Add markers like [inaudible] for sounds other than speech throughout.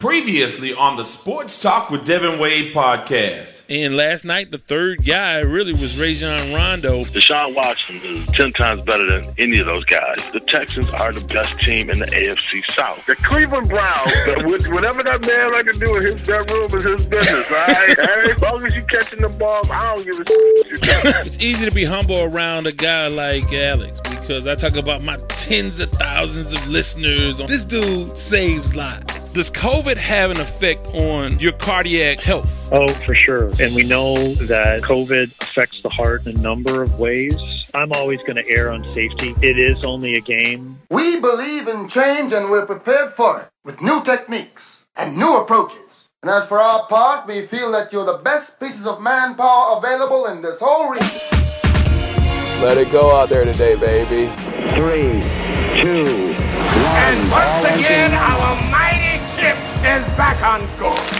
Previously on the Sports Talk with Devin Wade podcast. And last night, the third guy really was Rajon Rondo. Deshaun Watson is 10 times better than any of those guys. The Texans are the best team in the AFC South. The Cleveland Browns, [laughs] whatever that man like to do in his bedroom is his business, all right? [laughs] As long as you catching the ball, I don't give a shit. [laughs] it's easy to be humble around a guy like Alex because I talk about my tens of thousands of listeners. This dude saves lives. Does COVID have an effect on your cardiac health? Oh, for sure. And we know that COVID affects the heart in a number of ways. I'm always going to err on safety. It is only a game. We believe in change and we're prepared for it with new techniques and new approaches. And as for our part, we feel that you're the best pieces of manpower available in this whole region. Let it go out there today, baby. Three, two, one. And once again, our mighty ship is back on course.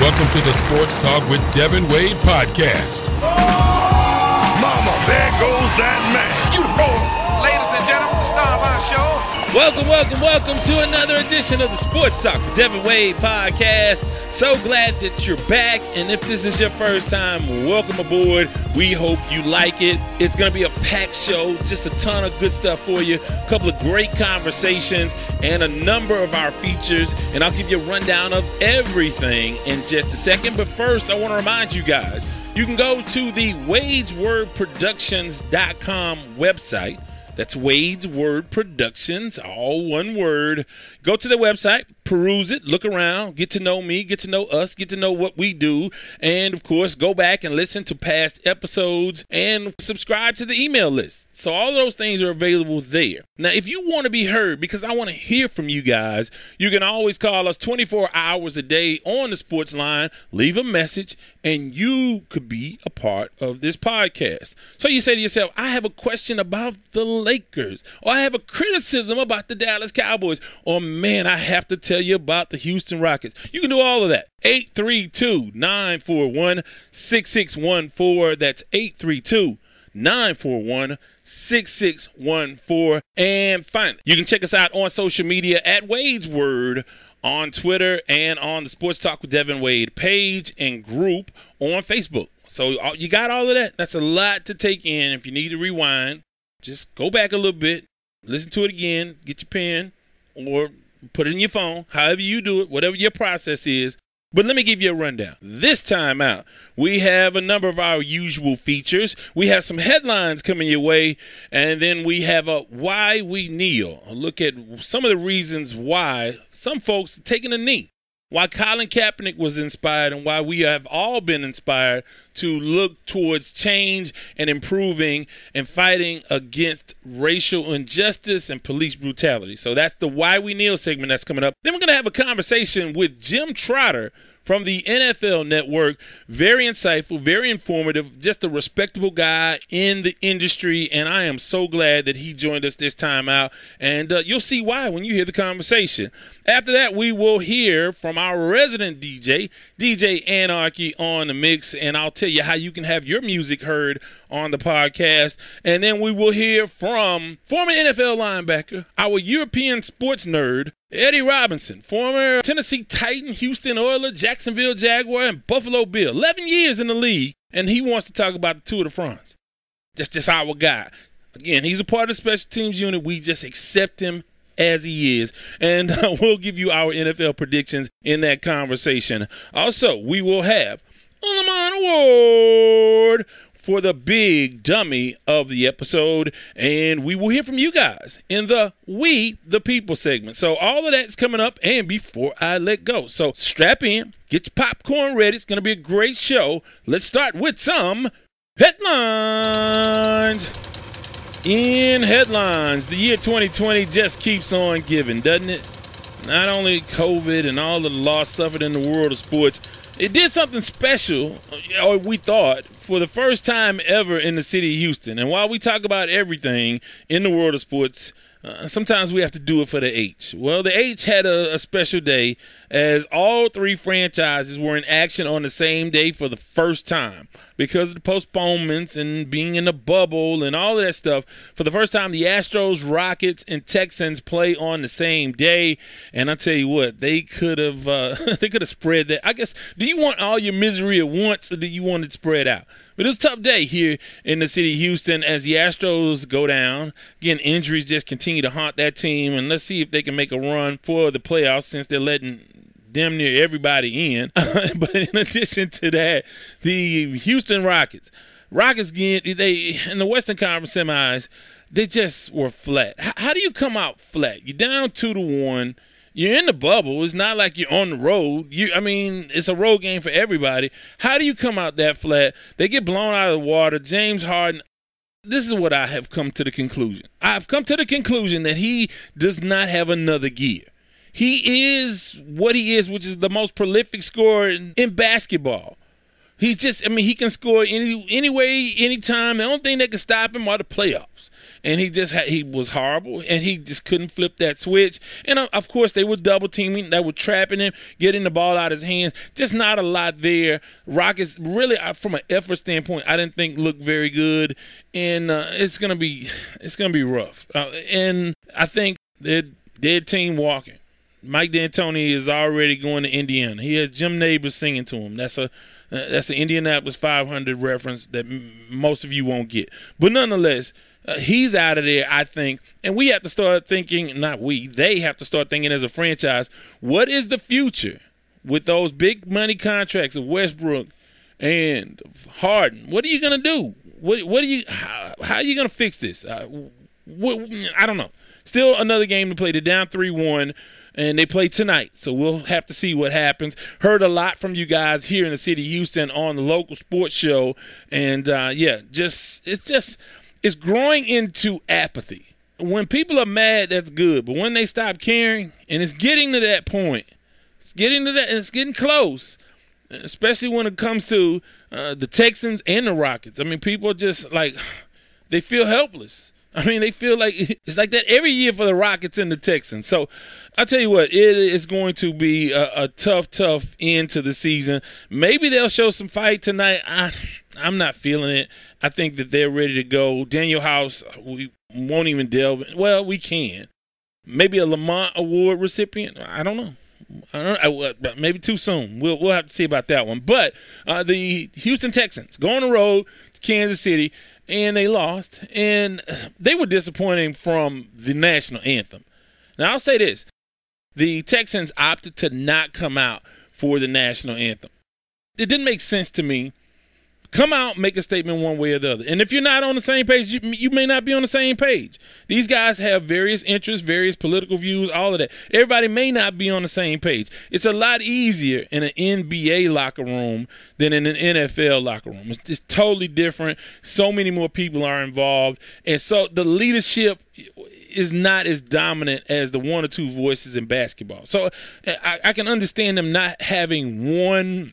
Welcome to the Sports Talk with Devin Wade podcast. Oh! Mama, there goes that man. You Beautiful. Ladies and gentlemen, the star of our show. Welcome, welcome, welcome to another edition of the Sports Talk with Devin Wade podcast. So glad that you're back. And if this is your first time, welcome aboard. We hope you like it. It's going to be a packed show, just a ton of good stuff for you, a couple of great conversations, and a number of our features. And I'll give you a rundown of everything in just a second. But first, I want to remind you guys you can go to the Wade'sWordProductions.com website. That's Wade's Word Productions, all one word. Go to the website, peruse it, look around, get to know me, get to know us, get to know what we do, and of course, go back and listen to past episodes and subscribe to the email list. So, all those things are available there. Now, if you want to be heard, because I want to hear from you guys, you can always call us 24 hours a day on the sports line, leave a message, and you could be a part of this podcast. So, you say to yourself, I have a question about the Lakers, or I have a criticism about the Dallas Cowboys, or man, I have to tell you about the Houston Rockets. You can do all of that. 832 941 6614. That's 832 941 6614. And finally, you can check us out on social media at Wade's Word on Twitter and on the Sports Talk with Devin Wade page and group on Facebook. So uh, you got all of that. That's a lot to take in. If you need to rewind, just go back a little bit, listen to it again, get your pen, or put it in your phone, however you do it, whatever your process is. But let me give you a rundown. This time out, we have a number of our usual features. We have some headlines coming your way, and then we have a why we kneel. A look at some of the reasons why some folks taking a knee. Why Colin Kaepernick was inspired, and why we have all been inspired to look towards change and improving and fighting against racial injustice and police brutality. So that's the Why We Kneel segment that's coming up. Then we're going to have a conversation with Jim Trotter from the NFL Network. Very insightful, very informative, just a respectable guy in the industry. And I am so glad that he joined us this time out. And uh, you'll see why when you hear the conversation. After that, we will hear from our resident DJ, DJ Anarchy, on the mix. And I'll tell you how you can have your music heard on the podcast. And then we will hear from former NFL linebacker, our European sports nerd, Eddie Robinson, former Tennessee Titan, Houston Oiler, Jacksonville Jaguar, and Buffalo Bill. 11 years in the league, and he wants to talk about the Tour de France. That's just our guy. Again, he's a part of the special teams unit. We just accept him as he is. And uh, [laughs] we'll give you our NFL predictions in that conversation. Also, we will have Lamont Award for the big dummy of the episode. And we will hear from you guys in the We the People segment. So all of that's coming up. And before I let go, so strap in, get your popcorn ready. It's going to be a great show. Let's start with some headlines. In headlines, the year 2020 just keeps on giving, doesn't it? Not only COVID and all the loss suffered in the world of sports, it did something special, or we thought, for the first time ever in the city of Houston. And while we talk about everything in the world of sports, Uh, sometimes we have to do it for the H. Well, the H had a, a, special day as all three franchises were in action on the same day for the first time because of the postponements and being in the bubble and all of that stuff. For the first time, the Astros, Rockets, and Texans play on the same day. And I tell you what, they could have uh, [laughs] they could have spread that. I guess. Do you want all your misery at once, or do you want it spread out? But it's a tough day here in the city of Houston as the Astros go down. Again, injuries just continue to haunt that team, and let's see if they can make a run for the playoffs since they're letting damn near everybody in. [laughs] but in addition to that, the Houston Rockets, Rockets get they in the Western Conference semis, they just were flat. How, how do you come out flat? You're down two to one you're in the bubble. It's not like you're on the road. You, I mean, it's a road game for everybody. How do you come out that flat? They get blown out of the water. James Harden. This is what I have come to the conclusion. I've come to the conclusion that he does not have another gear. He is what he is, which is the most prolific scorer in, in basketball. He's just, I mean, he can score any anyway, anytime. The only thing that can stop him are the playoffs. And he just had, he was horrible, and he just couldn't flip that switch. And uh, of course, they were double teaming, they were trapping him, getting the ball out of his hands. Just not a lot there. Rockets really, from an effort standpoint, I didn't think looked very good, and uh, it's gonna be it's gonna be rough. Uh, and I think they're dead team walking. Mike D'Antoni is already going to Indiana. He has Jim Nabors singing to him. That's a uh, that's the Indianapolis 500 reference that m- most of you won't get. But nonetheless, uh, he's out of there, I think. And we have to start thinking, not we, they have to start thinking as a franchise, what is the future with those big money contracts of Westbrook and Harden? What are you going to do? What, what are you, how, how are you going to fix this? Uh, what, I don't know. Still another game to play. They're down 3 1 and they play tonight. So we'll have to see what happens. Heard a lot from you guys here in the city of Houston on the local sports show, and uh, yeah, just it's just it's growing into apathy. When people are mad, that's good, but when they stop caring, and it's getting to that point, it's getting to that, it's getting close. Especially when it comes to uh, the Texans and the Rockets. I mean, people just like [sighs] they feel helpless. I mean, they feel like [laughs] it's like that every year for the Rockets and the Texans. So I tell you what, it is going to be a, a, tough, tough end to the season. Maybe they'll show some fight tonight. I, I'm not feeling it. I think that they're ready to go. Daniel House, we won't even delve. In. Well, we can. Maybe a Lamont Award recipient. I don't know. I don't know. Maybe too soon. We'll we'll have to see about that one. But uh, the Houston Texans go on the road to Kansas City and they lost, and they were disappointing from the national anthem. Now I'll say this: the Texans opted to not come out for the national anthem. It didn't make sense to me come out, make a statement one way or the other. And if you're not on the same page, you, you may not be on the same page. These guys have various interests, various political views, all of that. Everybody may not be on the same page. It's a lot easier in an NBA locker room than in an NFL locker room. It's, it's totally different. So many more people are involved. And so the leadership is not as dominant as the one or two voices in basketball. So I, I can understand them not having one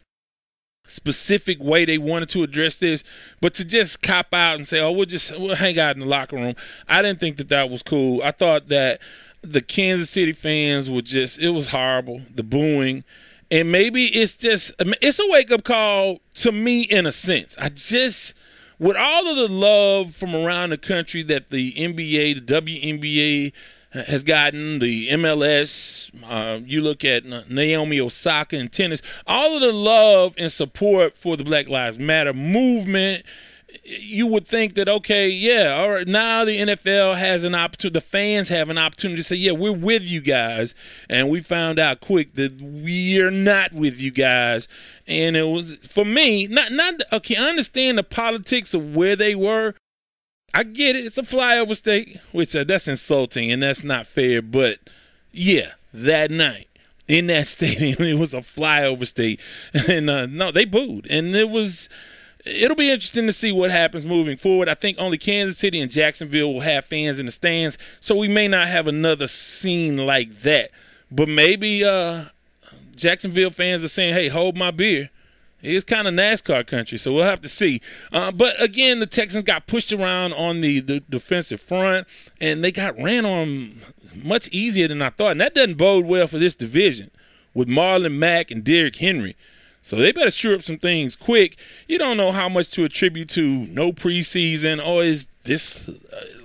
specific way they wanted to address this, but to just cop out and say, "Oh, we'll just we'll hang out in the locker room," I didn't think that that was cool. I thought that the Kansas City fans were just it was horrible, the booing, and maybe it's just it's a wake up call to me in a sense. I just with all of the love from around the country that the NBA, the WNBA has gotten, the MLS, uh, you look at Naomi Osaka in tennis, all of the love and support for the Black Lives Matter movement. You would think that okay, yeah, all right. Now the NFL has an opportunity. The fans have an opportunity to say, yeah, we're with you guys, and we found out quick that we're not with you guys. And it was for me, not not okay. I understand the politics of where they were, I get it. It's a flyover state, which uh, that's insulting and that's not fair. But yeah, that night in that [laughs] stadium, it was a flyover state, [laughs] and uh, no, they booed, and it was. It'll be interesting to see what happens moving forward. I think only Kansas City and Jacksonville will have fans in the stands, so we may not have another scene like that. But maybe uh, Jacksonville fans are saying, "Hey, hold my beer." It's kind of NASCAR country, so we'll have to see. Uh, but again, the Texans got pushed around on the, the defensive front, and they got ran on much easier than I thought. And that doesn't bode well for this division with Marlon Mack and Derrick Henry. So they better sure up some things quick. You don't know how much to attribute to no preseason or is this uh,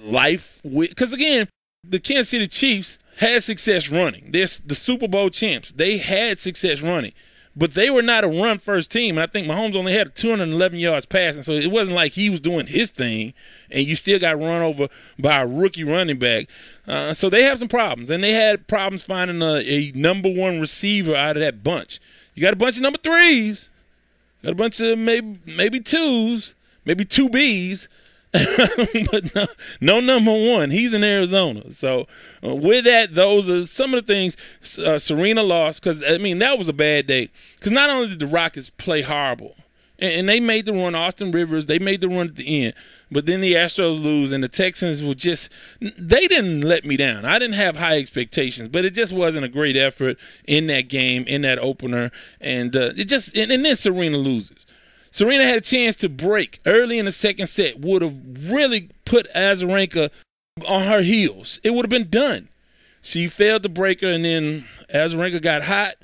life because again, the Kansas City Chiefs had success running. They're the Super Bowl champs. They had success running. But they were not a run first team. And I think Mahomes only had 211 yards passing. So it wasn't like he was doing his thing and you still got run over by a rookie running back. Uh, so they have some problems. And they had problems finding a, a number one receiver out of that bunch. You got a bunch of number threes, got a bunch of maybe maybe twos, maybe two Bs, [laughs] but no, no, number one. He's in Arizona. So uh, with that, those are some of the things uh, Serena lost because I mean that was a bad day. Because not only did the Rockets play horrible, and, and, they made the run. Austin Rivers, they made the run at the end, but then the Astros lose, and the Texans were just they didn't let me down. I didn't have high expectations, but it just wasn't a great effort in that game, in that opener, and uh, it just and, and then Serena loses. Serena had a chance to break early in the second set, would have really put Azarenka on her heels. It would have been done. She failed to break her, and then Azarenka got hot,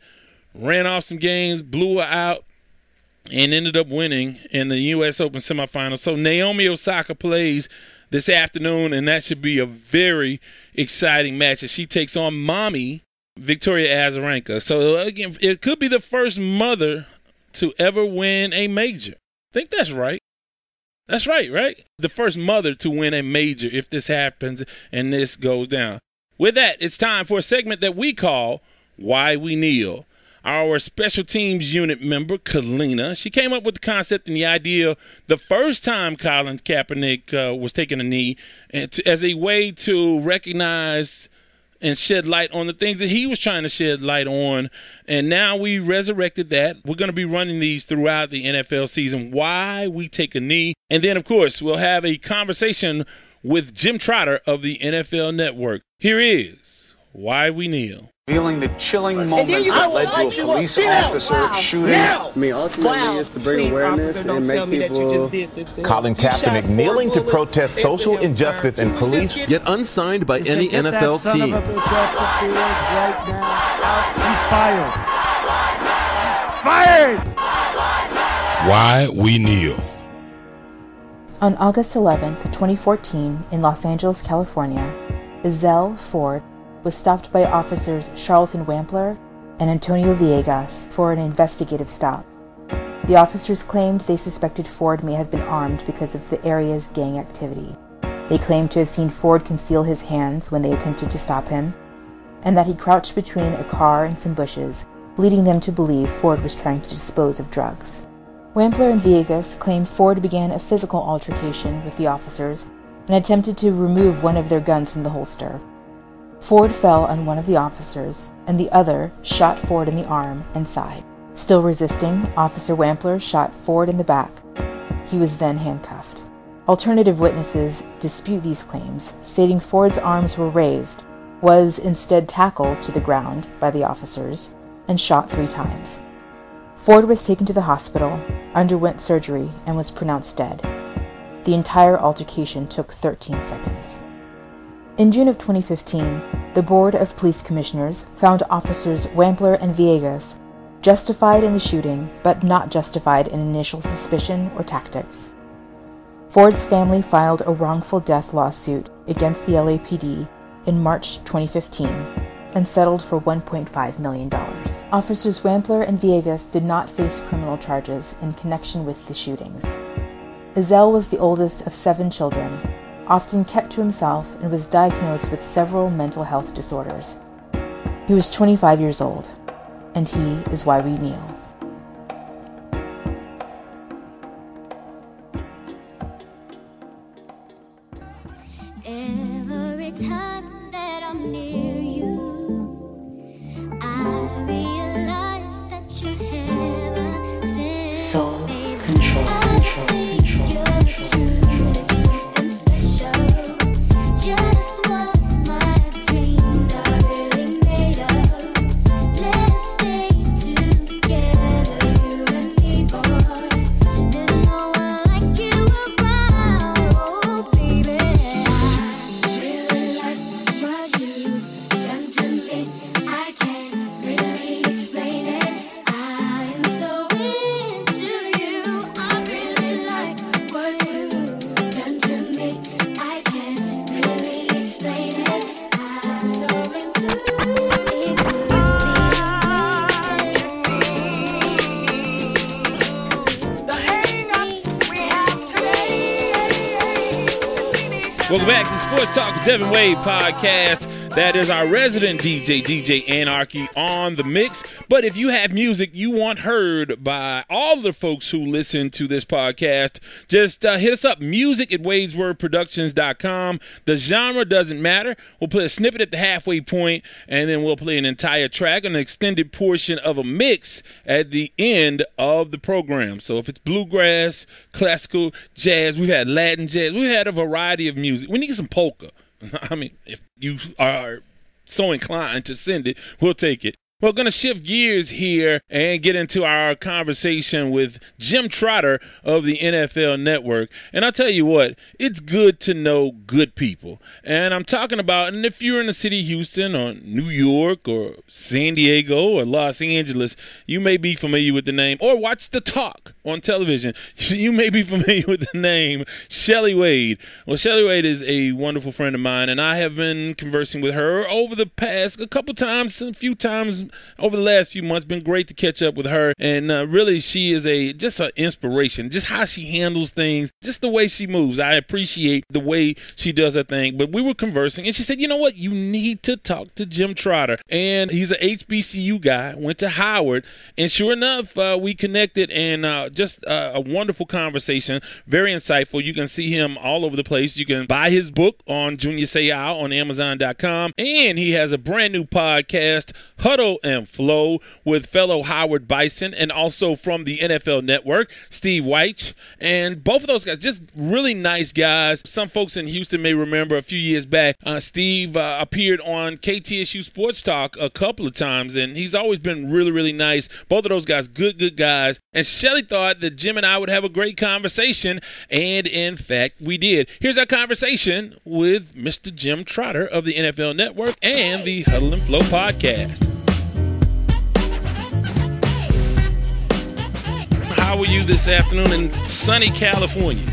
ran off some games, blew her out, and ended up winning in the U.S. Open semifinal. So Naomi Osaka plays this afternoon, and that should be a very exciting match as she takes on mommy Victoria Azarenka. So again, it could be the first mother to ever win a major. I think that's right. That's right, right? The first mother to win a major if this happens and this goes down. With that, it's time for a segment that we call Why We Kneel. Our special teams unit member, Kalina, she came up with the concept and the idea the first time Colin Kaepernick uh, was taking a knee to, as a way to recognize and shed light on the things that he was trying to shed light on. And now we resurrected that. We're going to be running these throughout the NFL season. Why we take a knee. And then, of course, we'll have a conversation with Jim Trotter of the NFL Network. Here is Why We Kneel. Revealing the chilling moments that led to a police officer wow. shooting. I mean, ultimately, wow. it's to bring Please, awareness officer, and make people. Colin Kaepernick kneeling to protest social injustice and police. Yet unsigned by any NFL team. Right He's fired. He's fired. Why we kneel. On August 11th, 2014, in Los Angeles, California, Ezell Ford was stopped by officers Sharlton Wampler and Antonio Villegas for an investigative stop. The officers claimed they suspected Ford may have been armed because of the area's gang activity. They claimed to have seen Ford conceal his hands when they attempted to stop him, and that he crouched between a car and some bushes, leading them to believe Ford was trying to dispose of drugs. Wampler and Villegas claimed Ford began a physical altercation with the officers and attempted to remove one of their guns from the holster. Ford fell on one of the officers, and the other shot Ford in the arm and side. Still resisting, Officer Wampler shot Ford in the back. He was then handcuffed. Alternative witnesses dispute these claims, stating Ford's arms were raised, was instead tackled to the ground by the officers, and shot three times. Ford was taken to the hospital, underwent surgery, and was pronounced dead. The entire altercation took 13 seconds. In June of 2015, the Board of Police Commissioners found officers Wampler and Villegas justified in the shooting, but not justified in initial suspicion or tactics. Ford's family filed a wrongful death lawsuit against the LAPD in March 2015 and settled for $1.5 million. Officers Wampler and Villegas did not face criminal charges in connection with the shootings. Ezell was the oldest of seven children often kept to himself, and was diagnosed with several mental health disorders. He was 25 years old, and he is why we kneel. Devin Wade podcast. That is our resident DJ, DJ Anarchy, on the mix. But if you have music you want heard by all the folks who listen to this podcast, just uh, hit us up, music at wadeswordproductions.com. The genre doesn't matter. We'll play a snippet at the halfway point, and then we'll play an entire track, an extended portion of a mix at the end of the program. So if it's bluegrass, classical, jazz, we've had Latin jazz, we've had a variety of music. We need some polka. [laughs] I mean, if you are so inclined to send it, we'll take it. We're going to shift gears here and get into our conversation with Jim Trotter of the NFL Network. And I'll tell you what, it's good to know good people. And I'm talking about, and if you're in the city of Houston or New York or San Diego or Los Angeles, you may be familiar with the name or watch the talk on television. [laughs] You may be familiar with the name Shelly Wade. Well, Shelly Wade is a wonderful friend of mine, and I have been conversing with her over the past a couple times, a few times over the last few months. Been great to catch up with her, and uh, really, she is a just an inspiration. Just how she handles things, just the way she moves. I appreciate the way she does her thing. But we were conversing, and she said, "You know what? You need to talk to Jim Trotter." And he's an HBCU guy. Went to Howard, and sure enough, uh, we connected, and uh, just uh, a wonderful conversation. Very insightful. You can see him all over the place. You can buy his book on Junior Seau on Amazon.com, and he has a brand new podcast, Huddle and Flow with fellow Howard Bison and also from the NFL Network, Steve Wyche. And both of those guys, just really nice guys. Some folks in Houston may remember a few years back, uh, Steve uh, appeared on KTSU Sports Talk a couple of times, and he's always been really, really nice. Both of those guys, good, good guys. And Shelly thought that Jim and I would have a great conversation, and in fact, we did. Here's our conversation with Mr. Jim Trotter of the NFL Network and the Huddle and Flow podcast. How are you this afternoon in sunny California?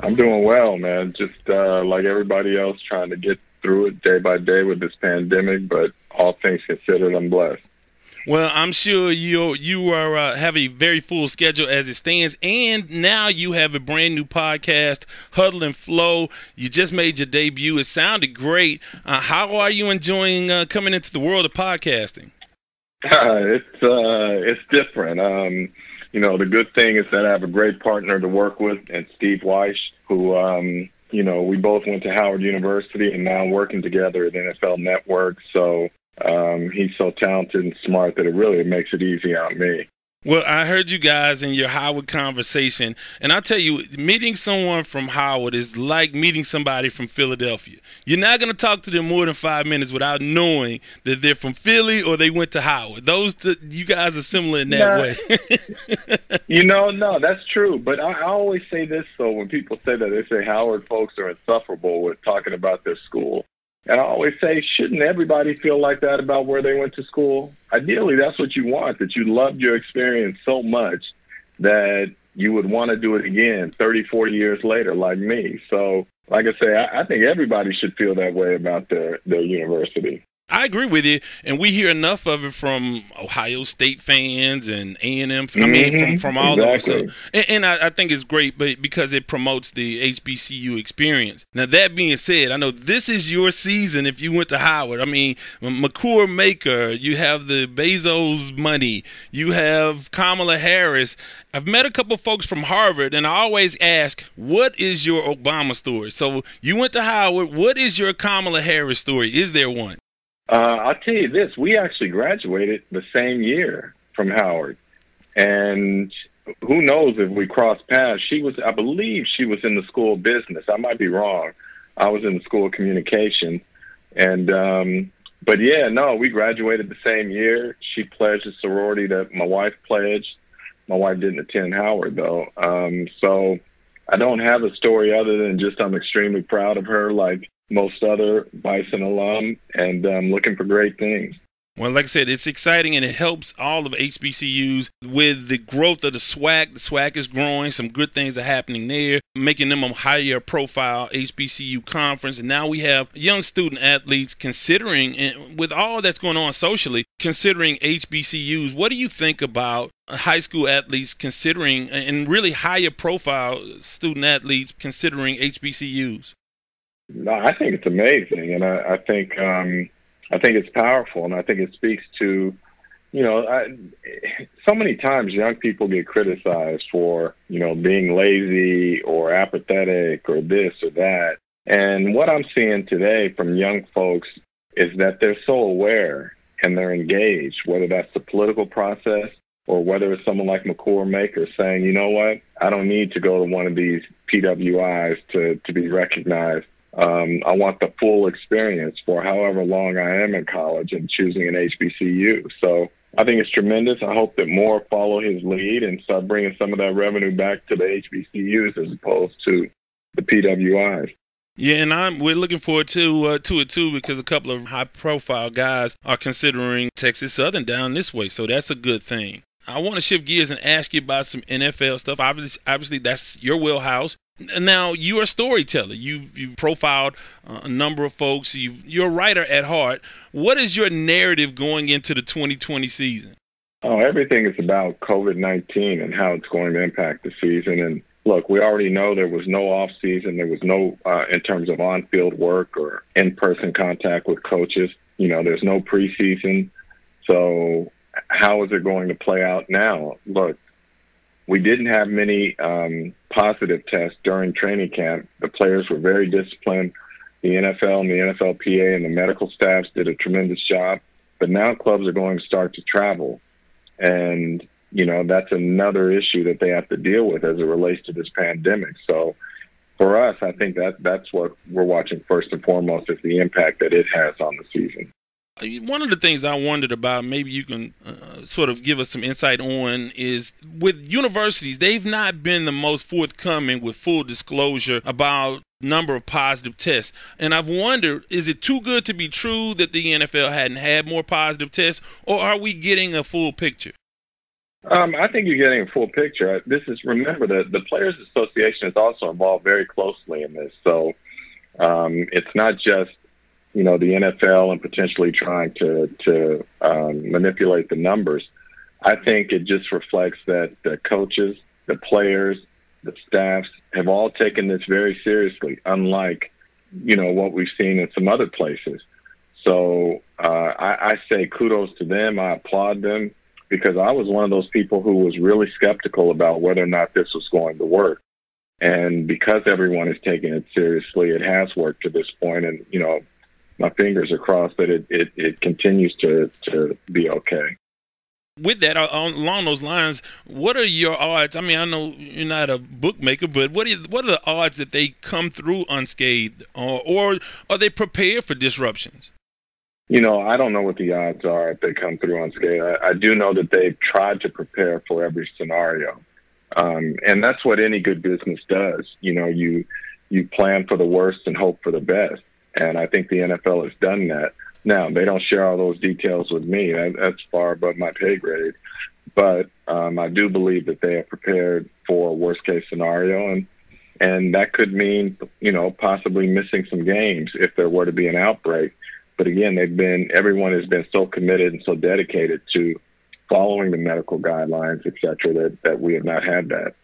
I'm doing well, man. Just uh, like everybody else, trying to get through it day by day with this pandemic. But all things considered, I'm blessed. Well, I'm sure you you are uh, have a very full schedule as it stands, and now you have a brand new podcast, Huddle and Flow. You just made your debut. It sounded great. Uh, how are you enjoying uh, coming into the world of podcasting? [laughs] it's uh, it's different. Um, you know, the good thing is that I have a great partner to work with, and Steve Wyche, who um, you know we both went to Howard University, and now working together at NFL Network. So um, he's so talented and smart that it really makes it easy on me. Well, I heard you guys in your Howard conversation, and I'll tell you, meeting someone from Howard is like meeting somebody from Philadelphia. You're not going to talk to them more than five minutes without knowing that they're from Philly or they went to Howard. Those, two, you guys are similar in that way. [laughs] [laughs] you know, no, that's true. But I, I always say this, though, when people say that, they say Howard folks are insufferable with talking about their school. And I always say, shouldn't everybody feel like that about where they went to school? Ideally, that's what you want, that you loved your experience so much that you would want to do it again 30, 40 years later, like me. So, like I say, I, I think everybody should feel that way about their, their university. I agree with you, and we hear enough of it from Ohio State fans and A and M. I mean, Mm-hmm. from from all exactly. over. So, and, and I, I think it's great, but because it promotes the HBCU experience. Now, that being said, I know this is your season. If you went to Howard, I mean, Makur Maker, you have the Bezos money, you have Kamala Harris. I've met a couple folks from Harvard, and I always ask, "What is your Obama story?" So you went to Howard. What is your Kamala Harris story? Is there one? Uh, I'll tell you this: we actually graduated the same year from Howard, and who knows if we crossed paths? She was, I believe, she was in the school business. I might be wrong. I was in the school of communication, and um, but yeah, no, we graduated the same year. She pledged a sorority that my wife pledged. My wife didn't attend Howard though, um, so I don't have a story other than just I'm extremely proud of her. Like most other Bison alum, and um, looking for great things. Well, like I said, it's exciting and it helps all of HBCUs with the growth of the SWAC. The SWAC is growing. Some good things are happening there, making them a higher profile HBCU conference. And now we have young student athletes considering, and with all that's going on socially, considering HBCUs. What do you think about high school athletes considering, and really higher profile student athletes considering HBCUs? No, I think it's amazing, and I, I think um, I think it's powerful, and I think it speaks to, you know, I, so many times young people get criticized for, you know, being lazy or apathetic or this or that, and what I'm seeing today from young folks is that they're so aware and they're engaged, whether that's the political process or whether it's someone like Makur Maker saying, you know what, I don't need to go to one of these PWIs to, to be recognized. Um, I want the full experience for however long I am in college and choosing an HBCU. So I think it's tremendous. I hope that more follow his lead and start bringing some of that revenue back to the HBCUs as opposed to the PWIs. Yeah, and I'm we're looking forward to uh, to it too because a couple of high profile guys are considering Texas Southern down this way, so that's a good thing. I want to shift gears and ask you about some NFL stuff. Obviously, obviously that's your wheelhouse. Now you're a storyteller. You've you've profiled uh, a number of folks. you you're a writer at heart. What is your narrative going into the 2020 season? Oh, everything is about COVID 19 and how it's going to impact the season. And look, we already know there was no off season. There was no uh, in terms of on field work or in person contact with coaches. You know, there's no preseason. So how is it going to play out now? Look, we didn't have many um, positive tests during training camp. The players were very disciplined. The NFL and the NFLPA and the medical staffs did a tremendous job. But now clubs are going to start to travel. And, you know, that's another issue that they have to deal with as it relates to this pandemic. So for us, I think that that's what we're watching first and foremost is the impact that it has on the season. One of the things I wondered about, maybe you can uh, sort of give us some insight on, is with universities, they've not been the most forthcoming with full disclosure about number of positive tests. And I've wondered, is it too good to be true that the NFL hadn't had more positive tests, or are we getting a full picture? Um, I think you're getting a full picture. This is remember that the Players Association is also involved very closely in this, so um, it's not just you know the NFL and potentially trying to to um, manipulate the numbers. I think it just reflects that the coaches, the players, the staffs have all taken this very seriously, unlike you know what we've seen in some other places. So uh, I, I say kudos to them. I applaud them because I was one of those people who was really skeptical about whether or not this was going to work. And because everyone is taking it seriously, it has worked to this point. And you know, my fingers are crossed that it, it, it continues to, to be okay. With that, uh, along those lines, what are your odds? I mean, I know you're not a bookmaker, but what are, what are the odds that they come through unscathed, or, or are they prepared for disruptions? You know, I don't know what the odds are if they come through unscathed. I, I do know that they've tried to prepare for every scenario, um, and that's what any good business does. You know, you you plan for the worst and hope for the best. And I think the NFL has done that. Now, they don't share all those details with me. That, that's far above my pay grade. But um, I do believe that they are prepared for a worst case scenario. And, and that could mean, you know, possibly missing some games if there were to be an outbreak. But again, they've been, everyone has been so committed and so dedicated to following the medical guidelines, et cetera, that, that we have not had that.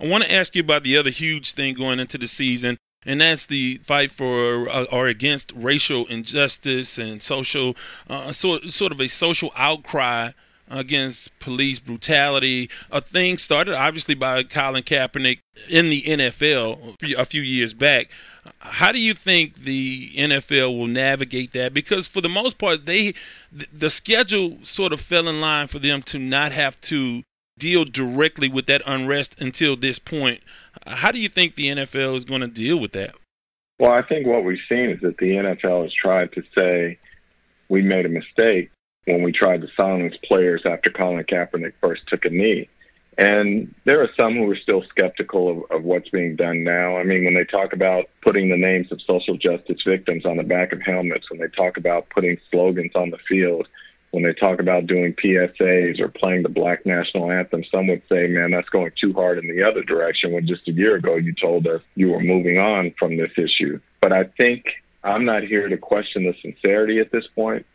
I want to ask you about the other huge thing going into the season and that's the fight for uh, or against racial injustice and social uh, sort sort of a social outcry against police brutality. A thing started obviously by Colin Kaepernick in the NFL a few years back. How do you think the NFL will navigate that? Because for the most part, they the schedule sort of fell in line for them to not have to deal directly with that unrest until this point. How do you think the NFL is going to deal with that? Well, I think what we've seen is that the NFL has tried to say we made a mistake when we tried to silence players after Colin Kaepernick first took a knee. And there are some who are still skeptical of, of what's being done now. I mean, when they talk about putting the names of social justice victims on the back of helmets, when they talk about putting slogans on the field, when they talk about doing PSAs or playing the black national anthem, some would say, man, that's going too hard in the other direction when just a year ago you told us you were moving on from this issue. But I think I'm not here to question the sincerity at this point.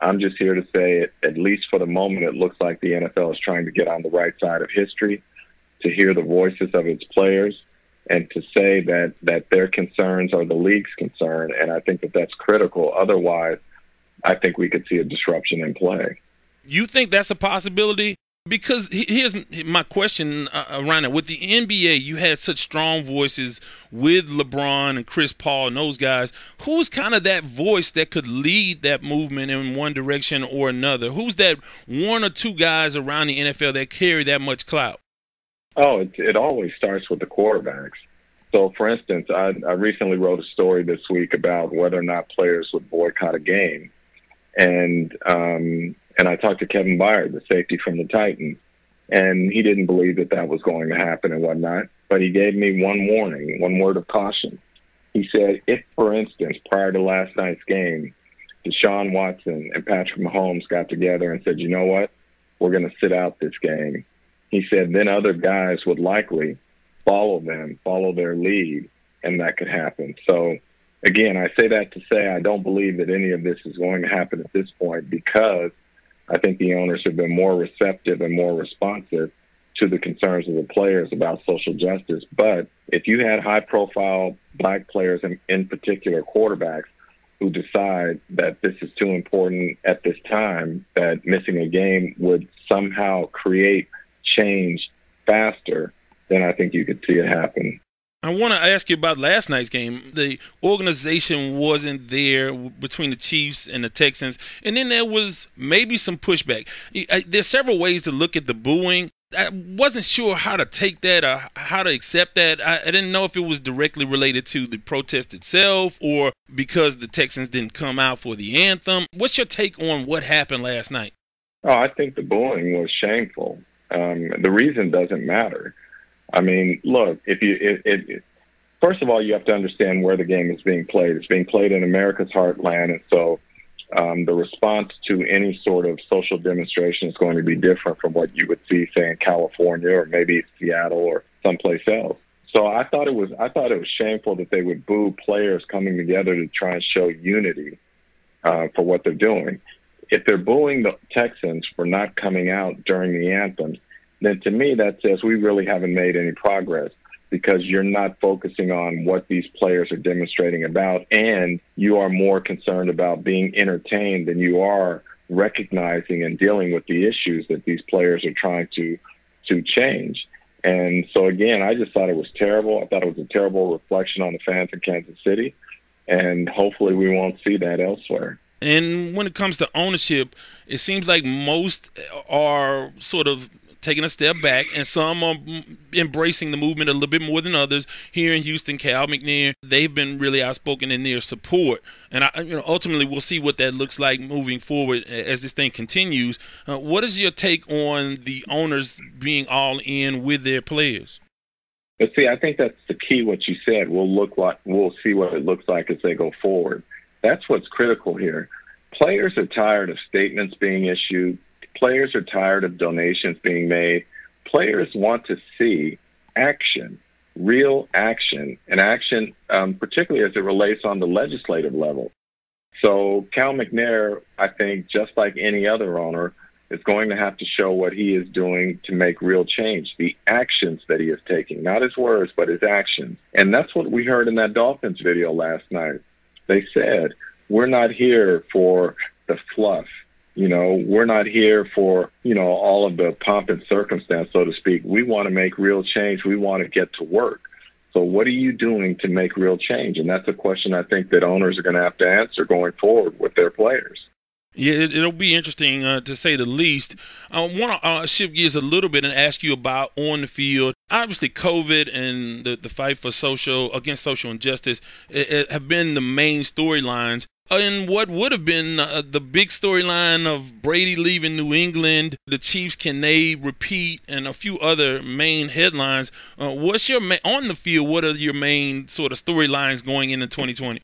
I'm just here to say, at least for the moment, it looks like the NFL is trying to get on the right side of history, to hear the voices of its players, and to say that that their concerns are the league's concern. And I think that that's critical. Otherwise, I think we could see a disruption in play. You think that's a possibility? Because here's my question uh, around it. With the NBA, you had such strong voices with LeBron and Chris Paul and those guys. Who's kind of that voice that could lead that movement in one direction or another? Who's that one or two guys around the NFL that carry that much clout? Oh, it, it always starts with the quarterbacks. So, for instance, I, I recently wrote a story this week about whether or not players would boycott a game, and um, and I talked to Kevin Byard, the safety from the Titans, and he didn't believe that that was going to happen and whatnot. But he gave me one warning, one word of caution. He said, if, for instance, prior to last night's game, Deshaun Watson and Patrick Mahomes got together and said, you know what, we're going to sit out this game. He said, then other guys would likely follow them, follow their lead, and that could happen. So, again, I say that to say I don't believe that any of this is going to happen at this point because I think the owners have been more receptive and more responsive to the concerns of the players about social justice. But if you had high profile black players, in, in particular quarterbacks, who decide that this is too important at this time, that missing a game would somehow create change faster, then I think you could see it happen. I want to ask you about last night's game. The organization wasn't there between the Chiefs and the Texans, and then there was maybe some pushback. There's several ways to look at the booing. I wasn't sure how to take that or how to accept that. I, I, didn't know if it was directly related to the protest itself or because the Texans didn't come out for the anthem. What's your take on what happened last night? Oh, I think the booing was shameful. Um, the reason doesn't matter. I mean, look, if you, it, it, first of all, you have to understand where the game is being played. It's being played in America's heartland, and so um, the response to any sort of social demonstration is going to be different from what you would see, say, in California or maybe Seattle or someplace else. So I thought it was I thought it was shameful that they would boo players coming together to try and show unity uh, for what they're doing. If they're booing the Texans for not coming out during the anthem, then to me that says we really haven't made any progress because you're not focusing on what these players are demonstrating about and you are more concerned about being entertained than you are recognizing and dealing with the issues that these players are trying to to change. And so again, I just thought it was terrible. I thought it was a terrible reflection on the fans in Kansas City and hopefully we won't see that elsewhere. And when it comes to ownership, it seems like most are sort of taking a step back, and some are embracing the movement a little bit more than others. Here in Houston, Cal McNair, they've been really outspoken in their support, and I, you know, ultimately we'll see what that looks like moving forward as this thing continues. Uh, what is your take on the owners being all in with their players? But see, I think that's the key. What you said, we'll look like we'll see what it looks like as they go forward. That's what's critical here. Players are tired of statements being issued Players are tired of donations being made. Players want to see action, real action, and action, um, particularly as it relates on the legislative level. So Cal McNair, I think, just like any other owner, is going to have to show what he is doing to make real change, the actions that he is taking, not his words, but his actions. And that's what we heard in that Dolphins video last night. They said, we're not here for the fluff. You know, we're not here for, you know, all of the pomp and circumstance, so to speak. We want to make real change. We want to get to work. So what are you doing to make real change? And that's a question I think that owners are going to have to answer going forward with their players. Yeah, it, will be interesting uh, to say the least. I want to uh, shift gears a little bit and ask you about on the field. Obviously, COVID and the, the fight for social against social injustice it, it have been the main storylines in what would have been uh, the big storyline of Brady leaving New England, the Chiefs can they repeat, and a few other main headlines. Uh, what's your ma- on the field? What are your main sort of storylines going into 2020?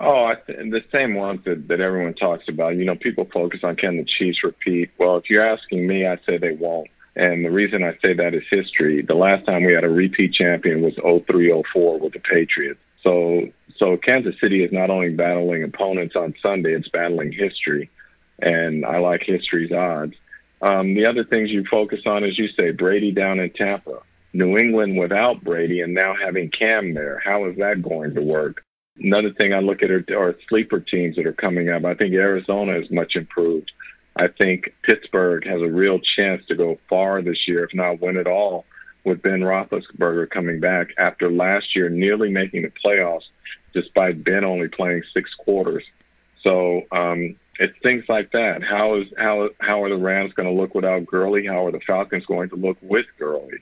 Oh, I th- the same ones that, that everyone talks about. You know, people focus on can the Chiefs repeat? Well, if you're asking me, I say they won't. And the reason I say that is history. The last time we had a repeat champion was 0304 with the Patriots. So so Kansas City is not only battling opponents on Sunday, it's battling history. And I like history's odds. Um, the other things you focus on, as you say, Brady down in Tampa. New England without Brady and now having Cam there. How is that going to work? Another thing I look at are, are sleeper teams that are coming up. I think Arizona is much improved. I think Pittsburgh has a real chance to go far this year, if not win it all, with Ben Roethlisberger coming back after last year nearly making the playoffs, despite Ben only playing six quarters. So um, it's things like that. How is how how are the Rams going to look without Gurley? How are the Falcons going to look with Gurley?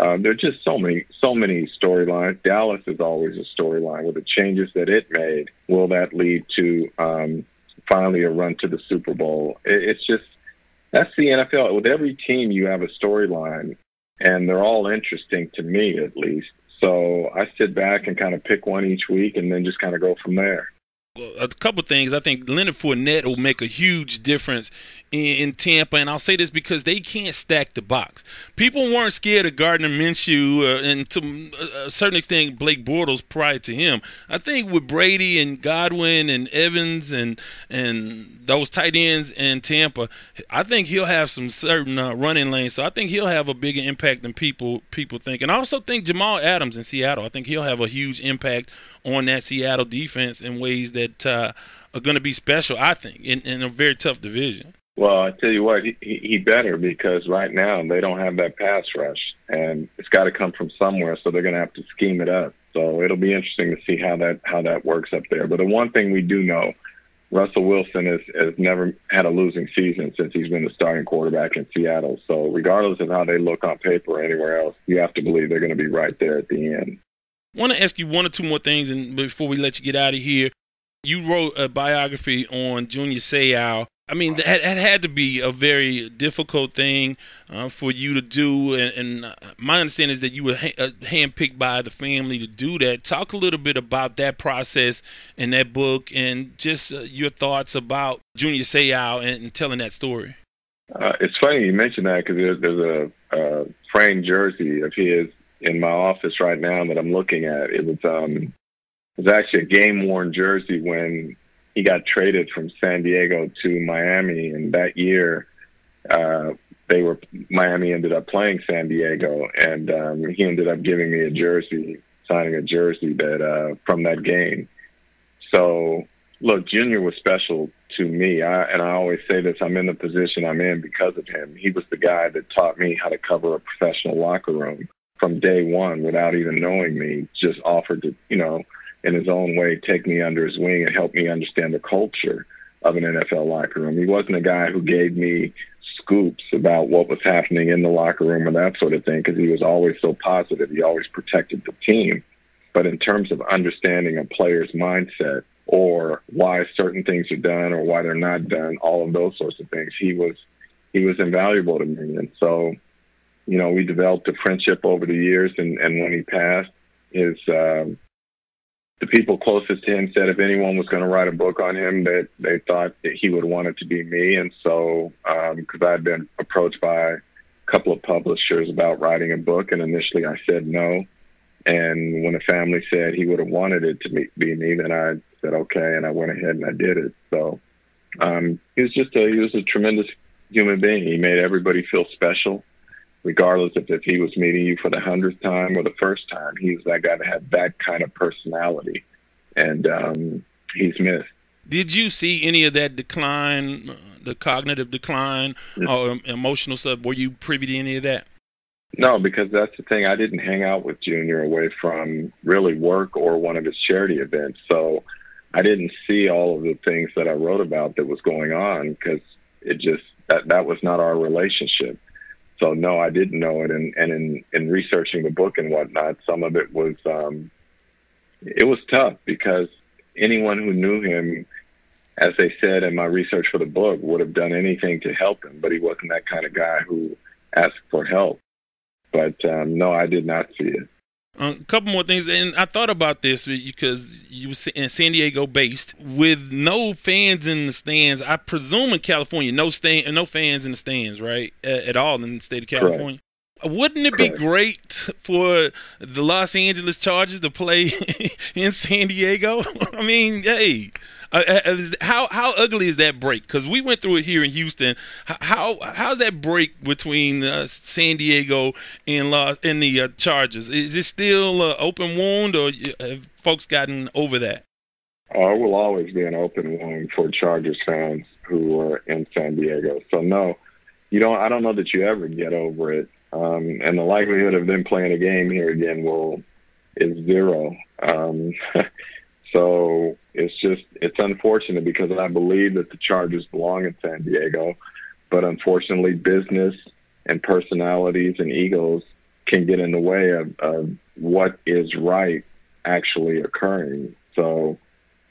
Um, there are just so many so many storylines. Dallas is always a storyline with the changes that it made. Will that lead to um, finally a run to the Super Bowl? It, it's just that's the NFL. With every team, you have a storyline, and they're all interesting to me, at least. So I sit back and kind of pick one each week, and then just kind of go from there a couple things. I think Leonard Fournette will make a huge difference in, in, Tampa, and I'll say this because they can't stack the box. People weren't scared of Gardner Minshew, uh, and to a certain extent, Blake Bortles prior to him. I think with Brady and Godwin and Evans and and those tight ends in Tampa, I think he'll have some certain uh, running lanes. So I think he'll have a bigger impact than people people think. And I also think Jamal Adams in Seattle. I think he'll have a huge impact on that Seattle defense in ways that uh, are going to be special. I think in, in a very tough division. Well, I tell you what, he, he better because right now they don't have that pass rush, and it's got to come from somewhere. So they're going to have to scheme it up. So it'll be interesting to see how that how that works up there. But the one thing we do know, Russell Wilson has, has never had a losing season since he's been the starting quarterback in Seattle. So regardless of how they look on paper or anywhere else, you have to believe they're going to be right there at the end. Want to ask you one or two more things, and before we let you get out of here, you wrote a biography on Junior Seau. I mean, that, that had to be a very difficult thing uh, for you to do, and, and, uh, my understanding is that you were ha- uh, handpicked by the family to do that. Talk a little bit about that process in that book, and just uh, your thoughts about Junior Seau and, and telling that story. Uh, it's funny you mentioned that because there's, there's a, a framed jersey of his in my office right now that I'm looking at. It was um it was actually a game worn jersey when he got traded from San Diego to Miami, and that year uh, they were Miami ended up playing San Diego, and um, he ended up giving me a jersey, signing a jersey that uh, from that game. So look, Junior was special to me, I, and I always say this: I'm in the position I'm in because of him. He was the guy that taught me how to cover a professional locker room from day one without even knowing me, just offered to, you know, in his own way, take me under his wing and help me understand the culture of an NFL locker room. He wasn't a guy who gave me scoops about what was happening in the locker room or that sort of thing because he was always so positive. He always protected the team. But in terms of understanding a player's mindset or why certain things are done or why they're not done, all of those sorts of things, he was he was invaluable to me. And so you know, we developed a friendship over the years. And, and when he passed, his um, the people closest to him said if anyone was going to write a book on him, that they thought that he would want it to be me. And so, because um, I had been approached by a couple of publishers about writing a book, and initially I said no. And when the family said he would have wanted it to be me, then I said okay, and I went ahead and I did it. So um, he was just a he was a tremendous human being. He made everybody feel special regardless of if he was meeting you for the hundredth time or the first time. He was that guy that had that kind of personality, and um, he's missed. Did you see any of that decline, uh, the cognitive decline, or emotional stuff? Were you privy to any of that? No, because that's the thing. I didn't hang out with Junior away from really work or one of his charity events, so I didn't see all of the things that I wrote about that was going on because it just that that was not our relationship so no, I didn't know it. And, and in, in researching the book and whatnot, some of it was, um, it was tough because anyone who knew him, as they said in my research for the book, would have done anything to help him, but he wasn't that kind of guy who asked for help. But um, no, I did not see it. A couple more things, and I thought about this because you were in San Diego based with no fans in the stands. I presume in California, no stand, no fans in the stands, right, at all in the state of California. Correct. Wouldn't it be Correct. great for the Los Angeles Chargers to play [laughs] in San Diego? [laughs] I mean, hey, Uh, uh how how ugly is that break? Because we went through it here in Houston. How how's that break between uh, San Diego and Los and the uh, Chargers? Is it still an open wound, or have folks gotten over that? Uh, it will always be an open wound for Chargers fans who are in San Diego. So no, you don't. I don't know that you ever get over it. Um, and the likelihood of them playing a game here again will is zero. Um, [laughs] so it's just it's unfortunate because I believe that the Chargers belong in San Diego, but unfortunately, business and personalities and egos can get in the way of, of what is right actually occurring. So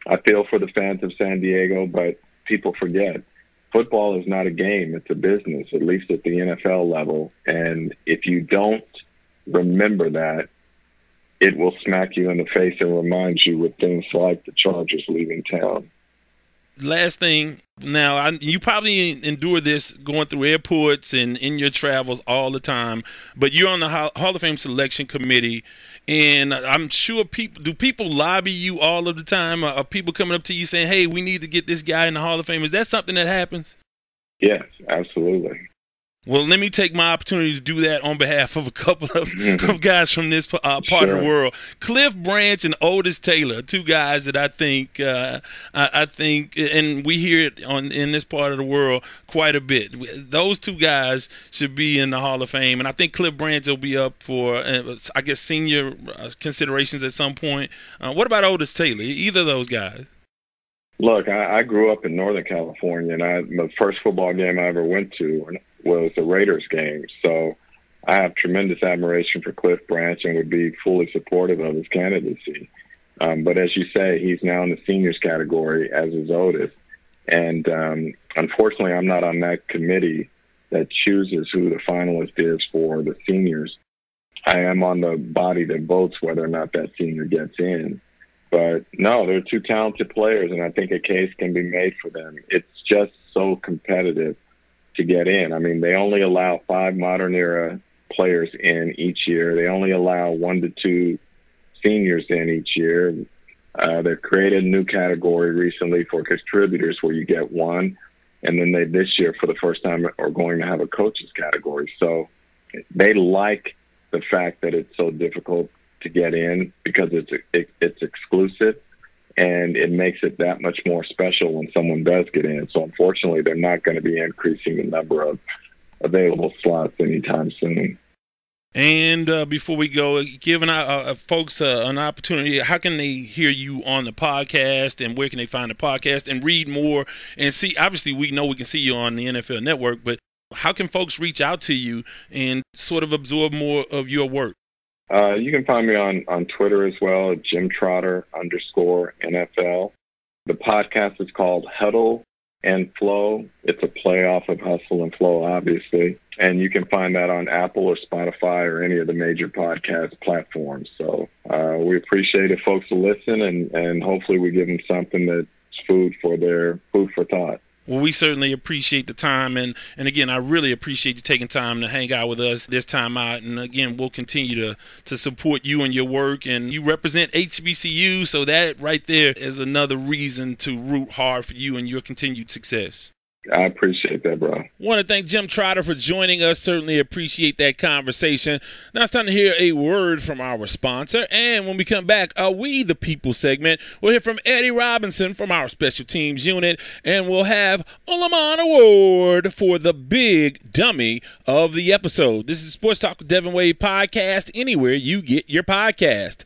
I feel for the fans of San Diego, but people forget football is not a game, it's a business, at least at the NFL level. And if you don't remember that, it will smack you in the face and remind you with things like the Chargers leaving town. Last thing now I, you probably endure this going through airports and in your travels all the time but you're on the hall of fame selection committee and i'm sure people do people lobby you all of the time? Are people coming up to you saying hey we need to get this guy in the hall of fame. Is that something that happens? Yes absolutely well, let me take my opportunity to do that on behalf of a couple of, [laughs] of guys from this uh, part sure. of the world. Cliff Branch and Otis Taylor, two guys that I think uh, I, I, think, and we hear it on in this part of the world quite a bit. Those two guys should be in the Hall of Fame, and I think Cliff Branch will be up for, uh, I guess, senior uh, considerations at some point. Uh, what about Otis Taylor? Either of those guys? Look, I, I grew up in Northern California, and I, the first football game I ever went to was the Raiders game. So I have tremendous admiration for Cliff Branch and would be fully supportive of his candidacy. Um, but as you say, he's now in the seniors category, as is Otis. And um, unfortunately, I'm not on that committee that chooses who the finalist is for the seniors. I am on the body that votes whether or not that senior gets in. But no, they're two talented players, and I think a case can be made for them. It's just so competitive to get in. I mean, they only allow five modern era players in each year. They only allow one to two seniors in each year. Uh, they've created a new category recently for contributors where you get one, and then they this year for the first time are going to have a coaches category. So they like the fact that it's so difficult to get in because it's it, it's exclusive and it makes it that much more special when someone does get in. So unfortunately, they're not going to be increasing the number of available slots anytime soon. And uh, before we go, giving uh, uh, folks uh, an opportunity, how can they hear you on the podcast and where can they find the podcast and read more and see? Obviously, we know we can see you on the NFL Network, but how can folks reach out to you and sort of absorb more of your work? Uh, you can find me on, on Twitter as well at Jim Trotter underscore NFL. The podcast is called Huddle and Flow. It's a play off of Hustle and Flow, obviously. And you can find that on Apple or Spotify or any of the major podcast platforms. So uh, we appreciate if folks listen and, and hopefully we give them something that's food for their food for thought. Well, we certainly appreciate the time, and and again, I really appreciate you taking time to hang out with us this time out. And again, we'll continue to to support you and your work. And you represent HBCU, so that right there is another reason to root hard for you and your continued success. I appreciate that, bro. Want to thank Jim Trotter for joining us. Certainly appreciate that conversation. Now it's time to hear a word from our sponsor. And when we come back, a We the People segment, we'll hear from Eddie Robinson from our special teams unit, and we'll have a Lamont Award for the big dummy of the episode. This is Sports Talk with Devin Wade podcast, anywhere you get your podcast.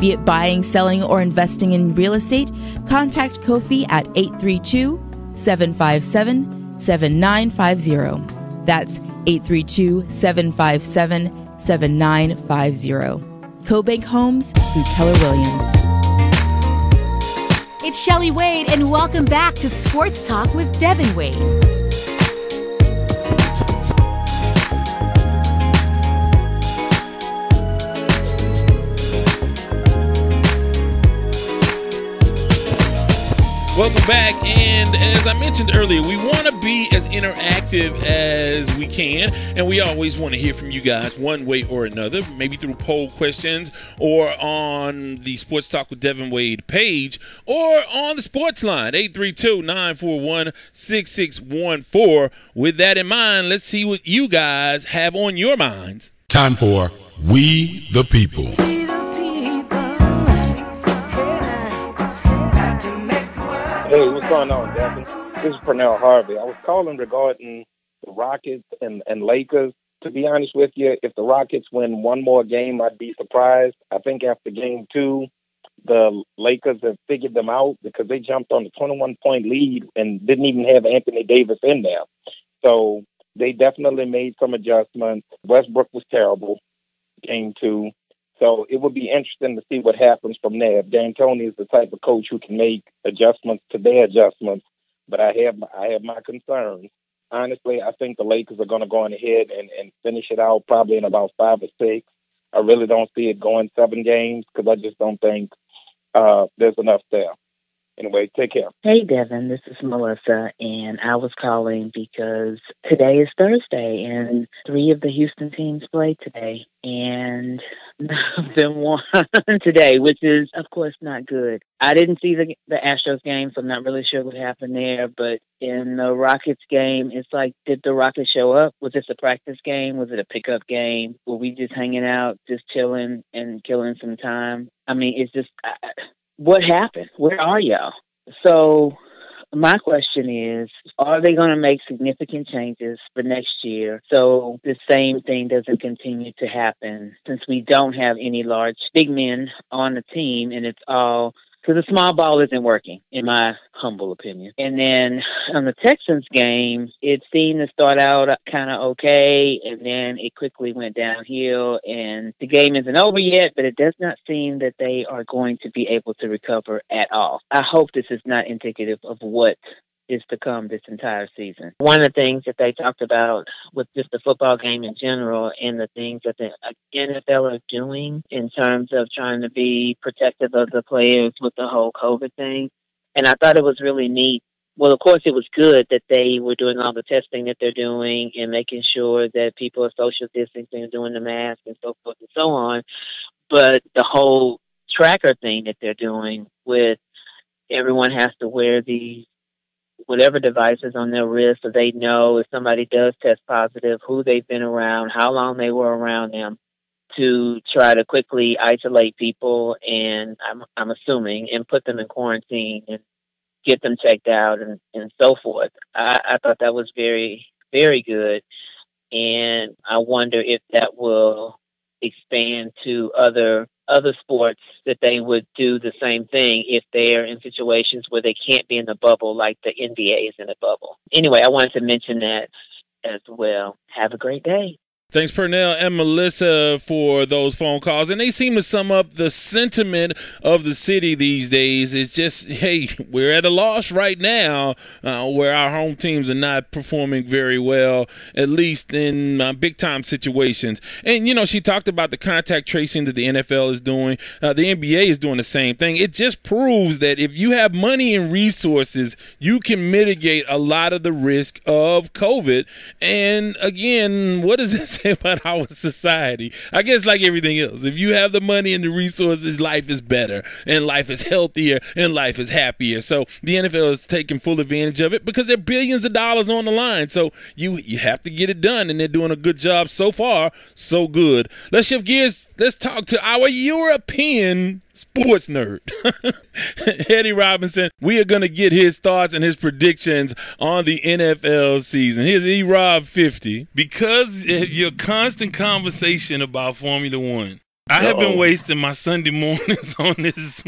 Be it buying, selling, or investing in real estate, contact Kofi at 832 757 7950. That's 832 757 7950. CoBank Homes through Keller Williams. it's Shelly Wade, and welcome back to Sports Talk with Devin Wade. Welcome back. And as I mentioned earlier, we want to be as interactive as we can. And we always want to hear from you guys one way or another, maybe through poll questions or on the Sports Talk with Devin Wade page or on the sports line, 832 941 6614. With that in mind, let's see what you guys have on your minds. Time for We the People. Hey, what's going on, Devin? This is Pernell Harvey. I was calling regarding the Rockets and, and Lakers. To be honest with you, if the Rockets win one more game, I'd be surprised. I think after game two, the Lakers have figured them out because they jumped on the 21 point lead and didn't even have Anthony Davis in there. So they definitely made some adjustments. Westbrook was terrible, game two. So it would be interesting to see what happens from there. D'Antoni is the type of coach who can make adjustments to their adjustments, but I have I have my concerns. Honestly, I think the Lakers are going to go on ahead and, and finish it out probably in about five or six. I really don't see it going seven games because I just don't think uh, there's enough there. Anyway, take care. Hey, Devin, this is Melissa, and I was calling because today is Thursday, and three of the Houston teams play today, and [laughs] none of them won [laughs] today, which is, of course, not good. I didn't see the the Astros game, so I'm not really sure what happened there. But in the Rockets game, it's like, did the Rockets show up? Was this a practice game? Was it a pickup game? Were we just hanging out, just chilling and killing some time? I mean, it's just. I, what happened? Where are y'all? So, my question is Are they going to make significant changes for next year so the same thing doesn't continue to happen since we don't have any large big men on the team and it's all because the small ball isn't working, in my humble opinion. And then on the Texans game, it seemed to start out kind of okay, and then it quickly went downhill. And the game isn't over yet, but it does not seem that they are going to be able to recover at all. I hope this is not indicative of what is to come this entire season. One of the things that they talked about with just the football game in general and the things that the NFL are doing in terms of trying to be protective of the players with the whole COVID thing. And I thought it was really neat. Well, of course, it was good that they were doing all the testing that they're doing and making sure that people are social distancing and doing the mask and so forth and so on. But the whole tracker thing that they're doing with everyone has to wear these whatever devices on their wrist so they know if somebody does test positive, who they've been around, how long they were around them to try to quickly isolate people and I'm I'm assuming and put them in quarantine and get them checked out and, and so forth. I, I thought that was very, very good. And I wonder if that will expand to other other sports that they would do the same thing if they're in situations where they can't be in the bubble like the NBA is in a bubble. Anyway, I wanted to mention that as well. Have a great day. Thanks, Pernell and Melissa, for those phone calls. And they seem to sum up the sentiment of the city these days. It's just, hey, we're at a loss right now uh, where our home teams are not performing very well, at least in uh, big time situations. And, you know, she talked about the contact tracing that the NFL is doing. Uh, the NBA is doing the same thing. It just proves that if you have money and resources, you can mitigate a lot of the risk of COVID. And again, what is this? Say [laughs] about our society. I guess like everything else, if you have the money and the resources, life is better and life is healthier and life is happier. So the NFL is taking full advantage of it because there are billions of dollars on the line. So you you have to get it done, and they're doing a good job so far. So good. Let's shift gears. Let's talk to our European sports nerd, [laughs] Eddie Robinson. We are going to get his thoughts and his predictions on the NFL season. Here's E Rob 50. Because your constant conversation about Formula One, I have been wasting my Sunday mornings [laughs] on this,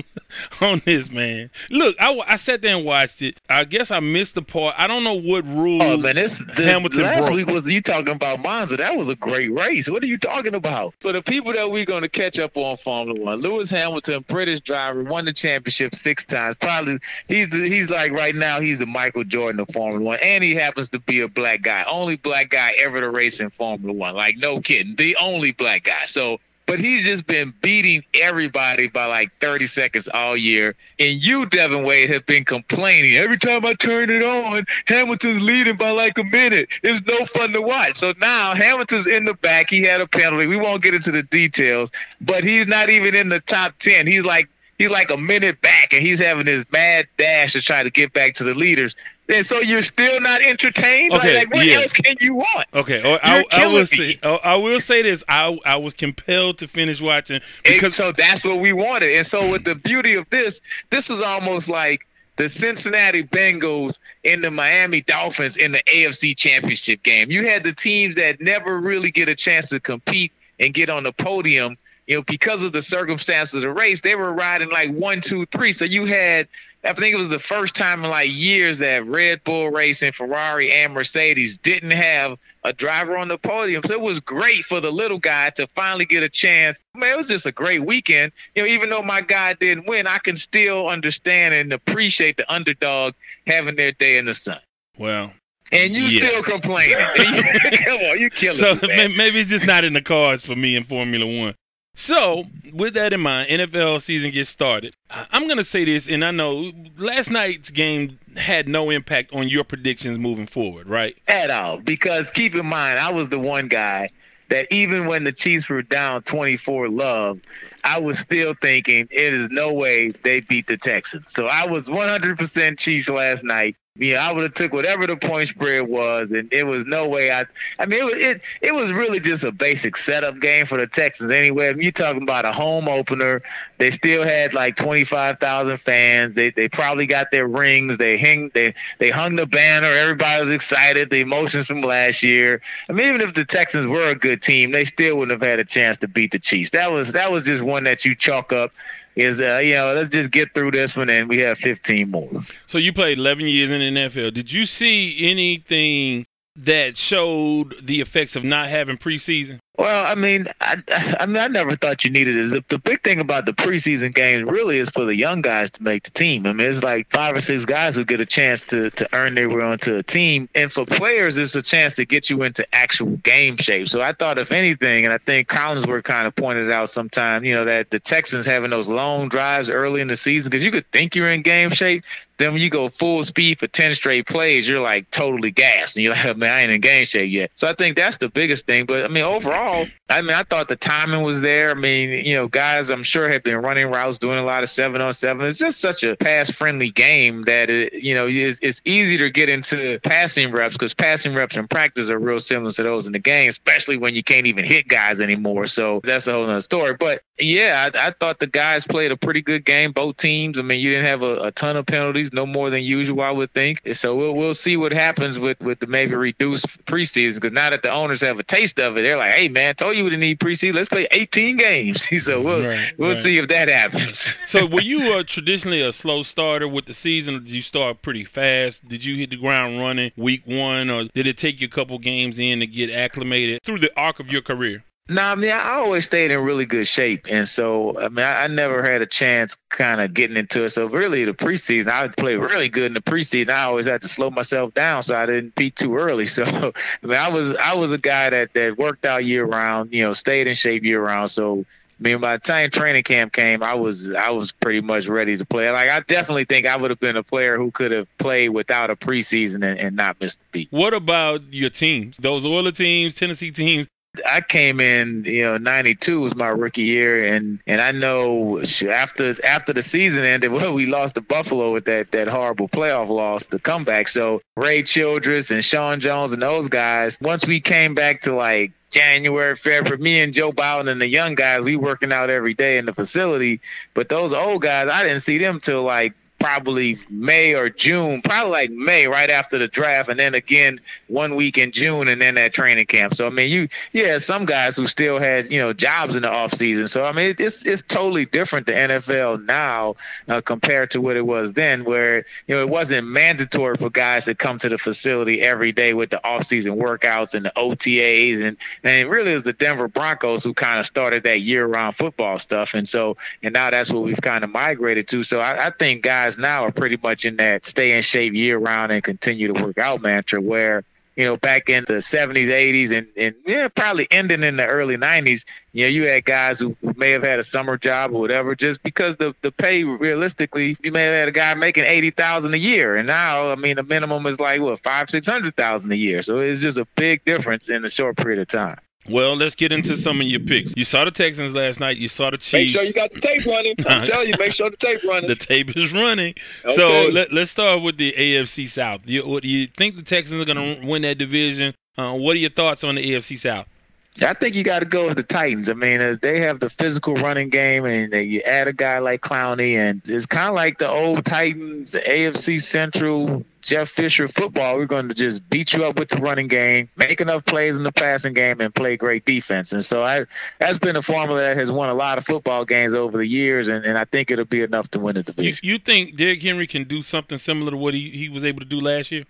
on this man. Look, I, I sat there and watched it. I guess I missed the part. I don't know what rule. Oh man, this the, Hamilton last broke. week was you talking about Monza. That was a great race. What are you talking about? For the people that we're going to catch up on Formula One, Lewis Hamilton, British driver, won the championship six times. Probably he's the, he's like right now he's the Michael Jordan of Formula One, and he happens to be a black guy, only black guy ever to race in Formula One. Like no kidding, the only black guy. So but he's just been beating everybody by like 30 seconds all year. And you, Devin Wade, have been complaining. Every time I turn it on, Hamilton's leading by like a minute. It's no fun to watch. So now Hamilton's in the back. He had a penalty. We won't get into the details, but he's not even in the top 10. He's like he's like a minute back and he's having this mad dash to try to get back to the leaders. And so you're still not entertained? Okay, like, like what yeah. else can you want? Okay, oh, I, I will say oh, I will say this. I I was compelled to finish watching because And so that's what we wanted. And so with the beauty of this, this is almost like the Cincinnati Bengals and the Miami Dolphins in the AFC Championship game. You had the teams that never really get a chance to compete and get on the podium. You know, because of the circumstances of the race, they were riding like one, two, three. So you had, I think it was the first time in like years that Red Bull Racing, Ferrari, and Mercedes didn't have a driver on the podium. So it was great for the little guy to finally get a chance. Man, it was just a great weekend. You know, even though my guy didn't win, I can still understand and appreciate the underdog having their day in the sun. well, And you Yeah. still complaining. [laughs] [laughs] Come on, you killing so me, maybe it's just not in the cards for me in Formula One. So, with that in mind, NFL season gets started. I'm going to say this, and I know last night's game had no impact on your predictions moving forward, right? at all. Because keep in mind, I was the one guy that even when the Chiefs were down 24 love, I was still thinking it is no way they beat the Texans. So I was 100% Chiefs last night. Yeah, I would have took whatever the point spread was, and it was no way. I, I mean, it was it, it was really just a basic setup game for the Texans. Anyway, I mean, you're talking about a home opener. They still had like 25,000 fans. They they probably got their rings. They hang they they hung the banner. Everybody was excited. The emotions from last year. I mean, even if the Texans were a good team, they still wouldn't have had a chance to beat the Chiefs. That was that was just one that you chalk up. Is uh, you know, let's just get through this one, and we have 15 more. So, you played 11 years in the NFL. Did you see anything that showed the effects of not having preseason? Well, I mean, I, I mean, I never thought you needed it. The, the big thing about the preseason games really is for the young guys to make the team. I mean, it's like five or six guys who get a chance to to earn their way onto a team, and for players, it's a chance to get you into actual game shape. So I thought, if anything, and I think Collinsworth kind of pointed out sometime, you know, that the Texans having those long drives early in the season because you could think you're in game shape. Then when you go full speed for 10 straight plays, you're like totally gassed. And you're like, [laughs] man, I ain't in game shape yet. So I think that's the biggest thing. But I mean, overall, I mean, I thought the timing was there. I mean, you know, guys, I'm sure have been running routes, doing a lot of seven on seven. It's just such a pass friendly game that, it, you know, it's, it's easy to get into passing reps because passing reps in practice are real similar to those in the game, especially when you can't even hit guys anymore. So that's a whole other story. But yeah, I, I thought the guys played a pretty good game, both teams. I mean, you didn't have a, a ton of penalties, no more than usual, I would think. So we'll we'll see what happens with with the maybe reduced preseason because now that the owners have a taste of it, they're like, hey man, told you we didn't need preseason. Let's play 18 games. [laughs] so we'll Right, we'll right. see if that happens. [laughs] So, were you uh, traditionally a slow starter with the season, or did you start pretty fast? Did you hit the ground running week one, or did it take you a couple games in to get acclimated through the arc of your career? No, I mean, I always stayed in really good shape. And so, I mean, I, I never had a chance kind of getting into it. So, really, the preseason, I would play really good in the preseason. I always had to slow myself down so I didn't peak too early. [laughs] So, I mean, I was I was a guy that, that worked out year round, you know, stayed in shape year round. So, I mean, by the time training camp came, I was I was pretty much ready to play. Like, I definitely think I would have been a player who could have played without a preseason and, and not missed the beat. What about your teams? Those Oiler teams, Tennessee teams. I came in, you know, '92 was my rookie year, and and I know after after the season ended, [laughs] well, we lost to Buffalo with that that horrible playoff loss, the comeback. So Ray Childress and Sean Jones and those guys, once we came back to like January, February, me and Joe Bowden and the young guys, we working out every day in the facility. But those old guys, I didn't see them till like probably May or June, probably like May right after the draft, and then again one week in June, and then that training camp. So I mean, you yeah, some guys who still had you know jobs in the off season. So I mean, it's it's totally different the NFL now uh, compared to what it was then, where you know it wasn't mandatory for guys to come to the facility every day with the off season workouts and the OTAs, and and it really is the Denver Broncos who kind of started that year round football stuff, and so and now that's what we've kind of migrated to. So I, I think guys now are pretty much in that stay in shape year round and continue to work out mantra where you know, back in the 70s, 80s, and, and yeah, probably ending in the early 90s, you know, you had guys who, who may have had a summer job or whatever, just because the, the pay realistically, you may have had a guy making 80000 a year. And now, I mean, the minimum is like, what, five, 600000 a year. So it's just a big difference in a short period of time. Well, let's get into some of your picks. You saw the Texans last night. You saw the Chiefs. Make sure you got the tape running. [laughs] I'm telling you, make sure the tape running. the tape is running. Okay. So let, us start with the AFC South. You, what, you think the Texans are going to win that division? Uh, what are your thoughts on the AFC South? I think you got to go with the Titans. I mean, uh, they have the physical running game, and you add a guy like Clowney, and it's kind of like the old Titans, AFC Central, Jeff Fisher football. We're going to just beat you up with the running game, make enough plays in the passing game, and play great defense. And so I, that's been a formula that has won a lot of football games over the years, and, and I think it'll be enough to win the division. You, you think Derrick Henry can do something similar to what he, he was able to do last year?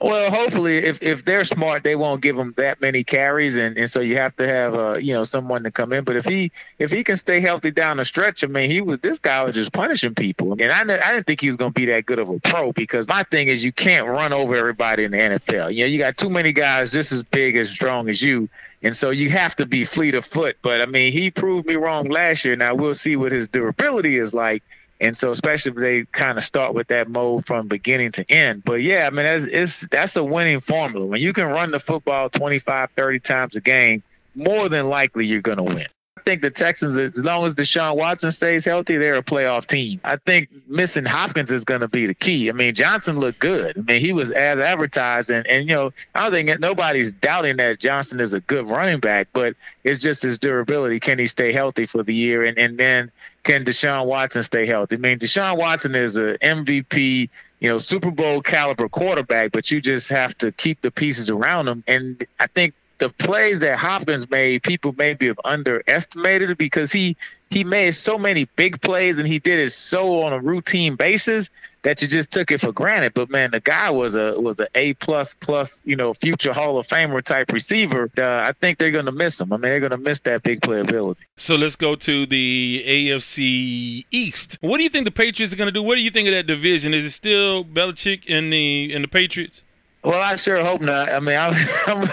Well, hopefully, if if they're smart, they won't give him that many carries, and, and so you have to have uh you know someone to come in. But if he if he can stay healthy down the stretch, I mean, he was this guy was just punishing people, and I I didn't think he was going to be that good of a pro because my thing is you can't run over everybody in the NFL. You know, you got too many guys just as big as strong as you, and so you have to be fleet of foot. But I mean, he proved me wrong last year. Now we'll see what his durability is like. And so, especially if they kind of start with that mode from beginning to end. But yeah, I mean, that's, it's, that's a winning formula. When you can run the football 25, 30 times a game, more than likely you're going to win. I think the Texans, as long as Deshaun Watson stays healthy, they're a playoff team. I think missing Hopkins is going to be the key. I mean, Johnson looked good. I mean, he was as advertised, and, and you know, I don't think nobody's doubting that Johnson is a good running back, but it's just his durability. Can he stay healthy for the year? And and then can Deshaun Watson stay healthy? I mean, Deshaun Watson is a MVP, you know, Super Bowl caliber quarterback, but you just have to keep the pieces around him. And I think the plays that Hopkins made, people maybe have underestimated because he he made so many big plays and he did it so on a routine basis that you just took it for granted. But man, the guy was a was a A plus plus, you know, future Hall of Famer type receiver. Uh, I think they're going to miss him. I mean, they're going to miss that big playability. So let's go to the AFC East. What do you think the Patriots are going to do? What do you think of that division? Is it still Belichick and the and the Patriots? Well, I sure hope not. I mean, [laughs] I'm, I'm,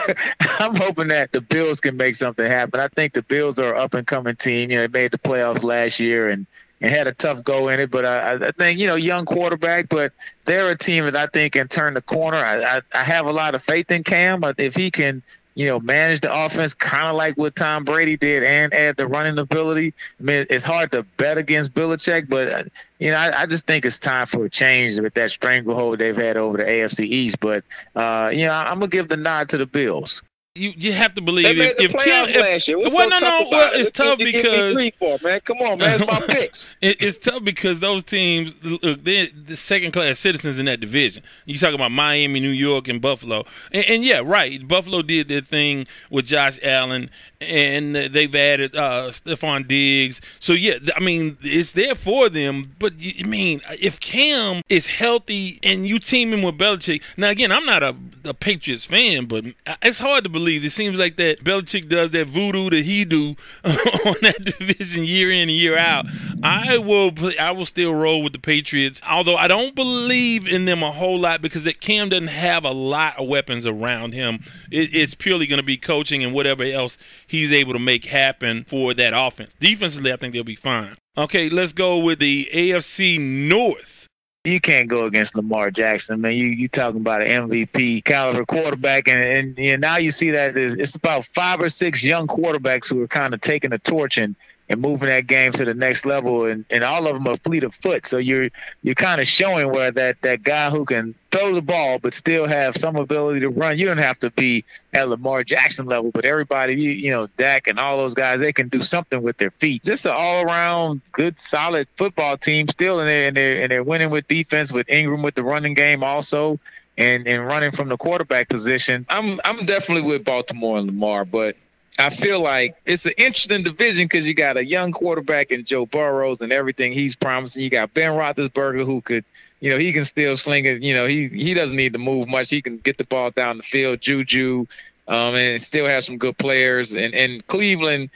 I'm hoping that the Bills can make something happen. I think the Bills are an up and coming team. You know, they made the playoffs last year and and had a tough go in it. But I, I think you know, young quarterback, but they're a team that I think can turn the corner. I, I, I have a lot of faith in Cam. But if he can you know, manage the offense kind of like what Tom Brady did and add the running ability. I mean, it's hard to bet against Belichick, but, you know, I, I just think it's time for a change with that stranglehold they've had over the AFC East. But, uh, you know, I'm going to give the nod to the Bills. You you have to believe they made if, the if playoffs last year. What's well, so no, tough no, well, it? it's tough you because for, man. Come on, man, it's my [laughs] picks. it, it's tough because those teams, look, they're the second class citizens in that division. You talk about Miami, New York, and Buffalo, and, and, yeah, right. Buffalo did their thing with Josh Allen, and they've added uh, Stefon Diggs. So yeah, I mean, it's there for them. But I mean, if Cam is healthy and you team him with Belichick, now again, I'm not a, a Patriots fan, but it's hard to believe. It seems like that Belichick does that voodoo that he do [laughs] on that division year in and year out. I will I will still roll with the Patriots, although I don't believe in them a whole lot because that Cam doesn't have a lot of weapons around him. It, it's purely going to be coaching and whatever else he's able to make happen for that offense. Defensively, I think they'll be fine. Okay, let's go with the AFC North you can't go against Lamar Jackson, man. You you talking about an MVP caliber quarterback, and and know, now you see that it's, it's about five or six young quarterbacks who are kind of taking the torch and and moving that game to the next level. And, and all of them are fleet of foot. So you're you're kind of showing where that that guy who can throw the ball but still have some ability to run. You don't have to be at Lamar Jackson level, but everybody, you, you know, Dak and all those guys, they can do something with their feet. Just an all around good, solid football team still, and they're, and they're and they're winning with defense with Ingram with the running game also. And, and running from the quarterback position. I'm I'm definitely with Baltimore and Lamar, but I feel like it's an interesting division because you got a young quarterback in Joe Burrows and everything he's promising. You got Ben Roethlisberger who could, you know, he can still sling it. You know, he he doesn't need to move much. He can get the ball down the field. Juju, um, and still have some good players. And and Cleveland,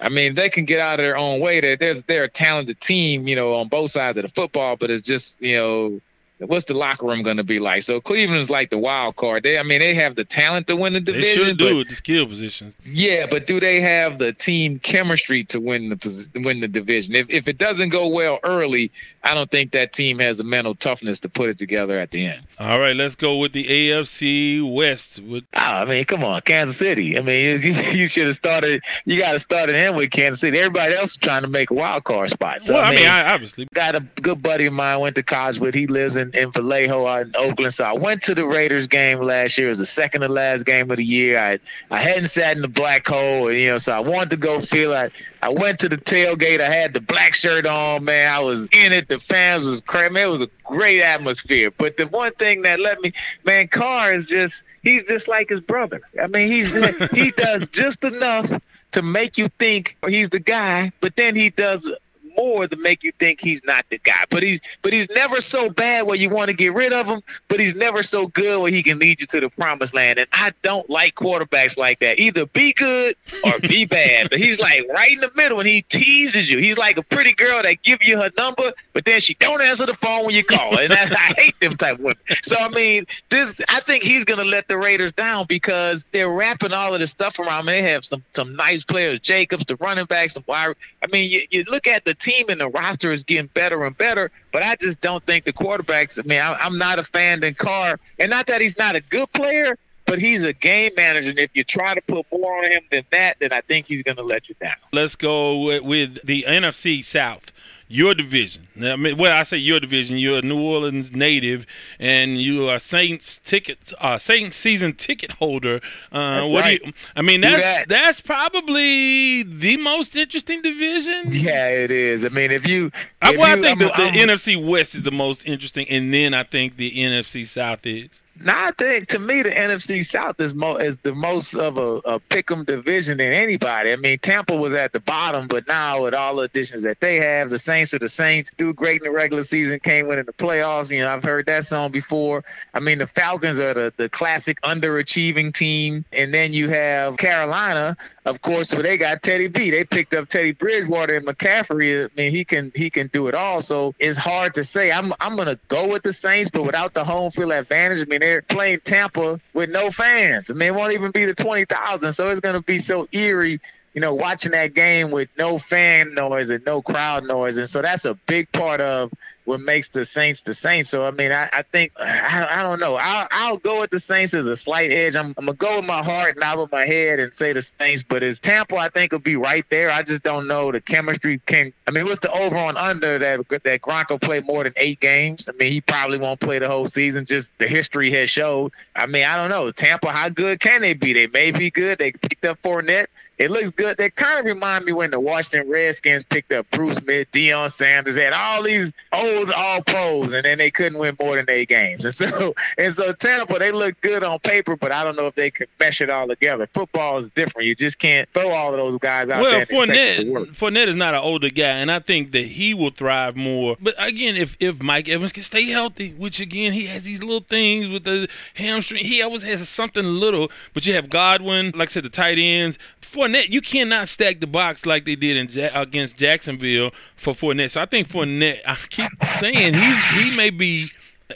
I mean, they can get out of their own way. They're, there's they're a talented team, you know, on both sides of the football. But it's just you know what's the locker room going to be like? So Cleveland's like the wild card. They, I mean, they have the talent to win the division. They should do it, the skill positions. Yeah, but do they have the team chemistry to win the win the division? If if it doesn't go well early, I don't think that team has the mental toughness to put it together at the end. All right, let's go with the AFC West. With oh, I mean, come on, Kansas City. I mean, you, [laughs] you should have started. You got to start it in with Kansas City. Everybody else is trying to make a wild card spot. So well, I mean, I, mean, I obviously got a good buddy of mine went to college with. He lives in in Vallejo out in Oakland. So I went to the Raiders game last year. It was the second to last game of the year. I I hadn't sat in the black hole, you know, so I wanted to go feel it. I went to the tailgate. I had the black shirt on, man. I was in it. The fans was crazy. It was a great atmosphere. But the one thing that let me, man, Carr is just he's just like his brother. I mean, he's [laughs] he does just enough to make you think he's the guy, but then he does more to make you think he's not the guy. But he's but he's never so bad where you want to get rid of him, but he's never so good where he can lead you to the promised land. And I don't like quarterbacks like that. Either be good or be [laughs] bad. But he's like right in the middle and he teases you. He's like a pretty girl that give you her number, but then she don't answer the phone when you call. And I, I hate them type of women. So I mean, this I think he's gonna let the Raiders down because they're wrapping all of this stuff around. I mean, they have some some nice players, Jacobs, the running backs, some wide. I mean, you, you look at the team and the roster is getting better and better, but I just don't think the quarterbacks. I mean, I'm not a fan of Carr, and not that he's not a good player, but he's a game manager. And if you try to put more on him than that, then I think he's going to let you down. Let's go with, with the NFC South your division. I mean, well, I say your division. You're a New Orleans native, and you are Saints ticket, uh, Saints season ticket holder. Uh, what right. do you? I mean, that's that. that's probably the most interesting division. Yeah, it is. I mean, if you, I, well, you, I think I'm, the, the I'm, NFC West is the most interesting, and then I think the NFC South is. Now, I think to me the NFC South is mo- is the most of a, a pick'em division than anybody. I mean, Tampa was at the bottom, but now with all the additions that they have, the Saints are the Saints. Do great in the regular season, came winning the playoffs. You know, I've heard that song before. I mean, the Falcons are the, the classic underachieving team, and then you have Carolina, of course, where they got Teddy B. They picked up Teddy Bridgewater and McCaffrey. I mean, he can he can do it all. So it's hard to say. I'm I'm gonna go with the Saints, but without the home field advantage. I mean, they're playing Tampa with no fans. I mean, it won't even be the twenty thousand. So it's gonna be so eerie you know, watching that game with no fan noise and no crowd noise. And so that's a big part of what makes the Saints the Saints. So, I mean, I, I think, [sighs] I, I don't know. I'll, I'll go with the Saints as a slight edge. I'm, I'm to go with my heart, not with my head, and say the Saints. But as Tampa, I think, will be right there. I just don't know. The chemistry can, I mean, what's the over on under that, that Gronk will play more than eight games? I mean, he probably won't play the whole season. Just the history has showed. I mean, I don't know. Tampa, how good can they be? They may be good. They picked up Fournette. It looks good. They kind of remind me when the Washington Redskins picked up Bruce Smith, Deion Sanders, had all these old all pros, and then they couldn't win more than eight games. And so, [laughs] and so Tampa, they look good on paper, but I don't know if they can mesh it all together. Football is different. You just can't throw all of those guys out well, there. Well, Fournette, Fournette is not an older guy, and I think that he will thrive more. But again, if if Mike Evans can stay healthy, which again he has these little things with the hamstring, he always has something little. But you have Godwin, like I said, the tight ends. Fournette, you cannot stack the box like they did in against Jacksonville for Fournette. So I think Fournette, I keep saying he's he may be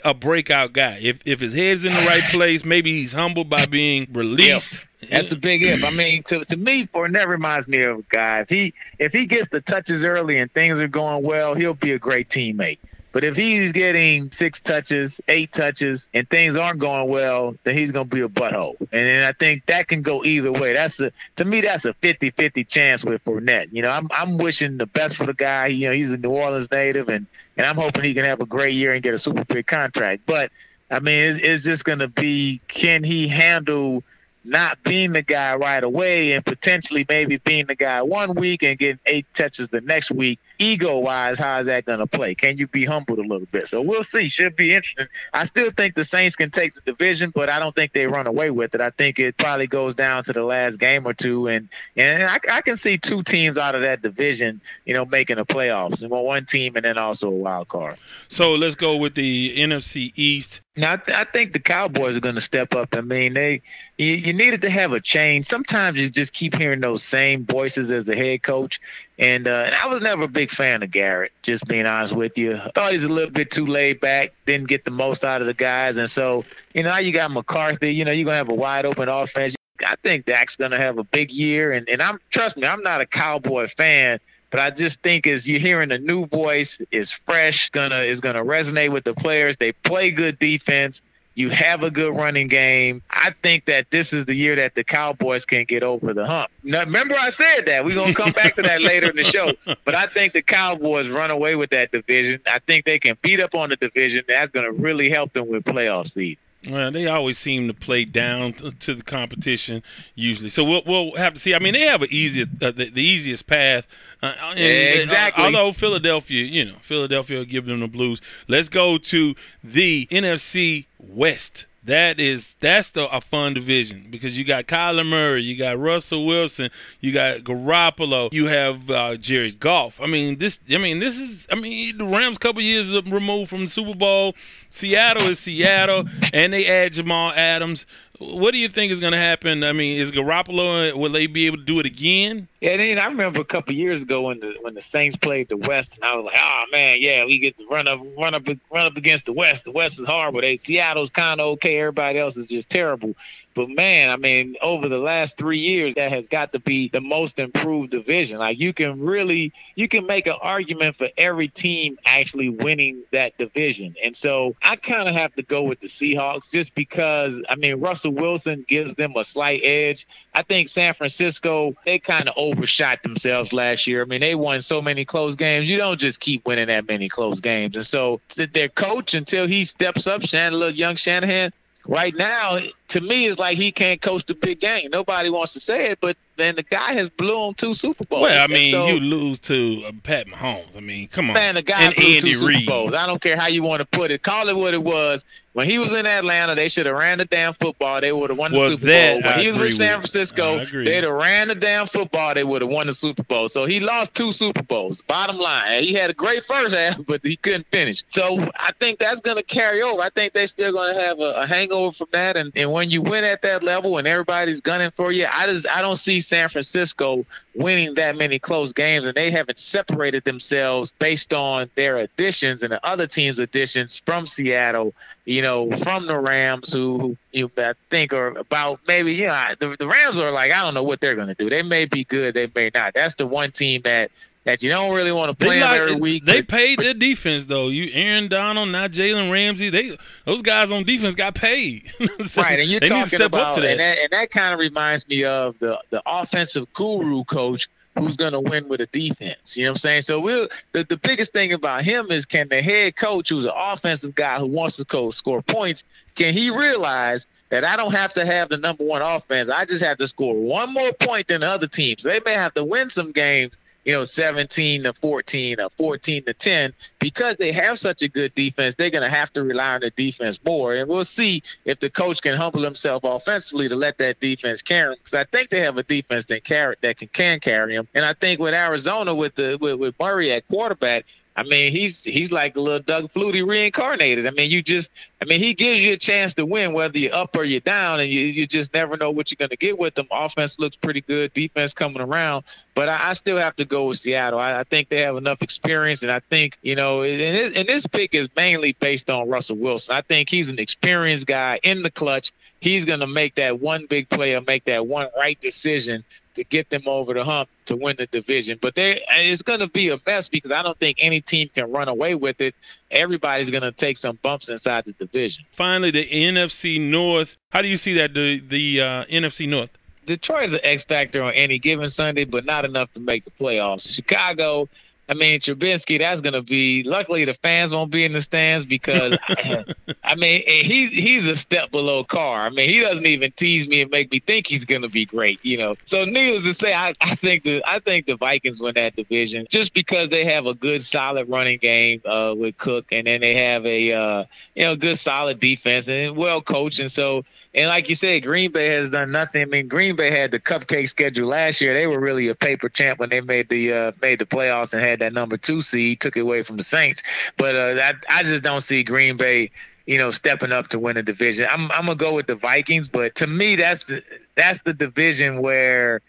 a breakout guy. If if his head's in the right place, maybe he's humbled by being released. That's a big if. I mean, to to me, Fournette reminds me of a guy. If he if he gets the touches early and things are going well, he'll be a great teammate. But if he's getting six touches, eight touches, and things aren't going well, then he's going to be a butthole. And, and I think that can go either way. That's a to me that's a 50-50 chance with Fournette. You know, I'm I'm wishing the best for the guy. You know, he's a New Orleans native, and and I'm hoping he can have a great year and get a super big contract. But I mean, it's, it's just going to be can he handle not being the guy right away and potentially maybe being the guy one week and getting eight touches the next week ego wise, how is that going to play? Can you be humbled a little bit? So we'll see. Should be interesting. I still think the Saints can take the division, but I don't think they run away with it. I think it probably goes down to the last game or two, and and I, I can see two teams out of that division, you know, making the playoffs. And one team, and then also a wild card. So let's go with the NFC East. Now, I, th- I think the Cowboys are going to step up. I mean, they you, you needed to have a change. Sometimes you just keep hearing those same voices as the head coach, and, uh, and I was never a big fan of Garrett, just being honest with you. I thought he's a little bit too laid back, didn't get the most out of the guys. And so, you know, now you got McCarthy, you know, you're going to have a wide open offense. I think Dak's going to have a big year. And, and I'm, trust me, I'm not a Cowboy fan. But I just think as you're hearing a new voice, is fresh, gonna is gonna resonate with the players. They play good defense. You have a good running game. I think that this is the year that the Cowboys can get over the hump. Now, remember, I said that. We're going to come back to that later in the show. But I think the Cowboys run away with that division. I think they can beat up on the division. That's going to really help them with playoff seed. Well, they always seem to play down to the competition usually. So we'll, we'll have to see. I mean, they have an easy, uh, the, the, easiest path. Uh, and, yeah, exactly. Uh, although Philadelphia, you know, Philadelphia will give them the blues. Let's go to the NFC West. That is that's the a fun division because you got Kyler Murray, you got Russell Wilson, you got Garoppolo, you have uh, Jared Goff. I mean this. I mean this is. I mean the Rams couple years removed from the Super Bowl. Seattle is Seattle, and they add Jamal Adams. What do you think is going to happen? I mean, is Garoppolo will they be able to do it again? Yeah, and then I remember a couple years ago when the when the Saints played the West, and I was like, oh man, yeah, we get to run up run up run up against the West. The West is horrible. They Seattle's kind of okay. Everybody else is just terrible. But man, I mean, over the last three years, that has got to be the most improved division. Like you can really you can make an argument for every team actually winning that division. And so I kind of have to go with the Seahawks just because I mean Russell Wilson gives them a slight edge. I think San Francisco they kind of overshot themselves last year. I mean, they won so many close games. You don't just keep winning that many close games. And so their coach, until he steps up, Shanahan, young Shanahan, right now, to me, it's like he can't coach the big game. Nobody wants to say it, but then the guy has blew two Super Bowls. Well, I mean, so, you lose to uh, Pat Mahomes. I mean, come on. Man, the guy and blew Andy two Reid. Super Bowls. I don't care how you want to put it. Call it what it was. When he was in Atlanta, they should have ran the damn football. They would have won the Well, Super Bowl. When I he was with San. Francisco, they'd have ran the damn football. They would have won the Super Bowl. So he lost two Super Bowls. Bottom line, he had a great first half, but he couldn't finish. So I think that's going to carry over. I think they're still going to have a, a hangover from that. And, and when you win at that level and everybody's gunning for you, I just I don't see San Francisco winning that many close games, and they haven't separated themselves based on their additions and the other teams' additions from Seattle. You know, from the Rams, who, who you I think are about maybe you know the, the Rams are like I don't know what they're to do. They may be good, they may not. That's the one team that that you don't really want to play like- every week. they but- paid their defense though. You Aaron Donald, not Jalen Ramsey. They those guys on defense got paid. [laughs] So right, and you're they need to talking about, up to that. and that, and that kind of reminds me of the the offensive guru coach who's going to win with a defense. You know what I'm saying? So we'll the, the biggest thing about him is can the head coach, who's an offensive guy who wants to co- score points, can he realize that I don't have to have the number one offense. I just have to score one more point than the other teams. They may have to win some games, you know, 17 to 14 or 14 to 10 because they have such a good defense. They're going to have to rely on the defense more. And we'll see if the coach can humble himself offensively to let that defense carry him. Because I think they have a defense that, carry, that can, can carry him. And I think with Arizona, with the with, with Murray at quarterback, I mean, he's he's like a little Doug Flutie reincarnated. I mean, you just, I mean, he gives you a chance to win whether you're up or you're down, and you, you just never know what you're going to get with them. Offense looks pretty good, defense coming around, but I, I still have to go with Seattle. I, I think they have enough experience, and I think you know, and, it, and this pick is mainly based on Russell Wilson. I think he's an experienced guy in the clutch. He's going to make that one big play or make that one right decision to get them over the hump to win the division. But they, it's going to be a mess because I don't think any team can run away with it. Everybody's going to take some bumps inside the division. Finally, the NFC North. How do you see that the the uh, NFC North? Detroit is an X factor on any given Sunday, but not enough to make the playoffs. Chicago I mean, Trubisky, that's going to be. Luckily, the fans won't be in the stands because, [laughs] I mean, he's he's a step below Carr. I mean, he doesn't even tease me and make me think he's going to be great. You know. So, needless to say, I, I think the I think the Vikings win that division just because they have a good, solid running game uh, with Cook, and then they have a uh, you know good, solid defense and well coached, and so and like you said, Green Bay has done nothing. I mean, Green Bay had the cupcake schedule last year. They were really a paper champ when they made the uh, made the playoffs and had that number two seed. Took it away from the Saints, but uh, I, I just don't see Green Bay, you know, stepping up to win a division. I'm I'm gonna go with the Vikings, but to me, that's the, that's the division where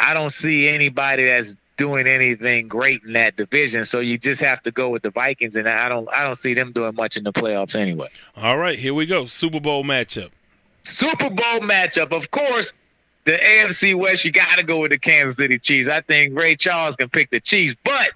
I don't see anybody that's doing anything great in that division. So you just have to go with the Vikings, and I don't I don't see them doing much in the playoffs anyway. All right, here we go. Super Bowl matchup. Super Bowl matchup. Of course, the AFC West, you got to go with the Kansas City Chiefs. I think Ray Charles can pick the Chiefs. But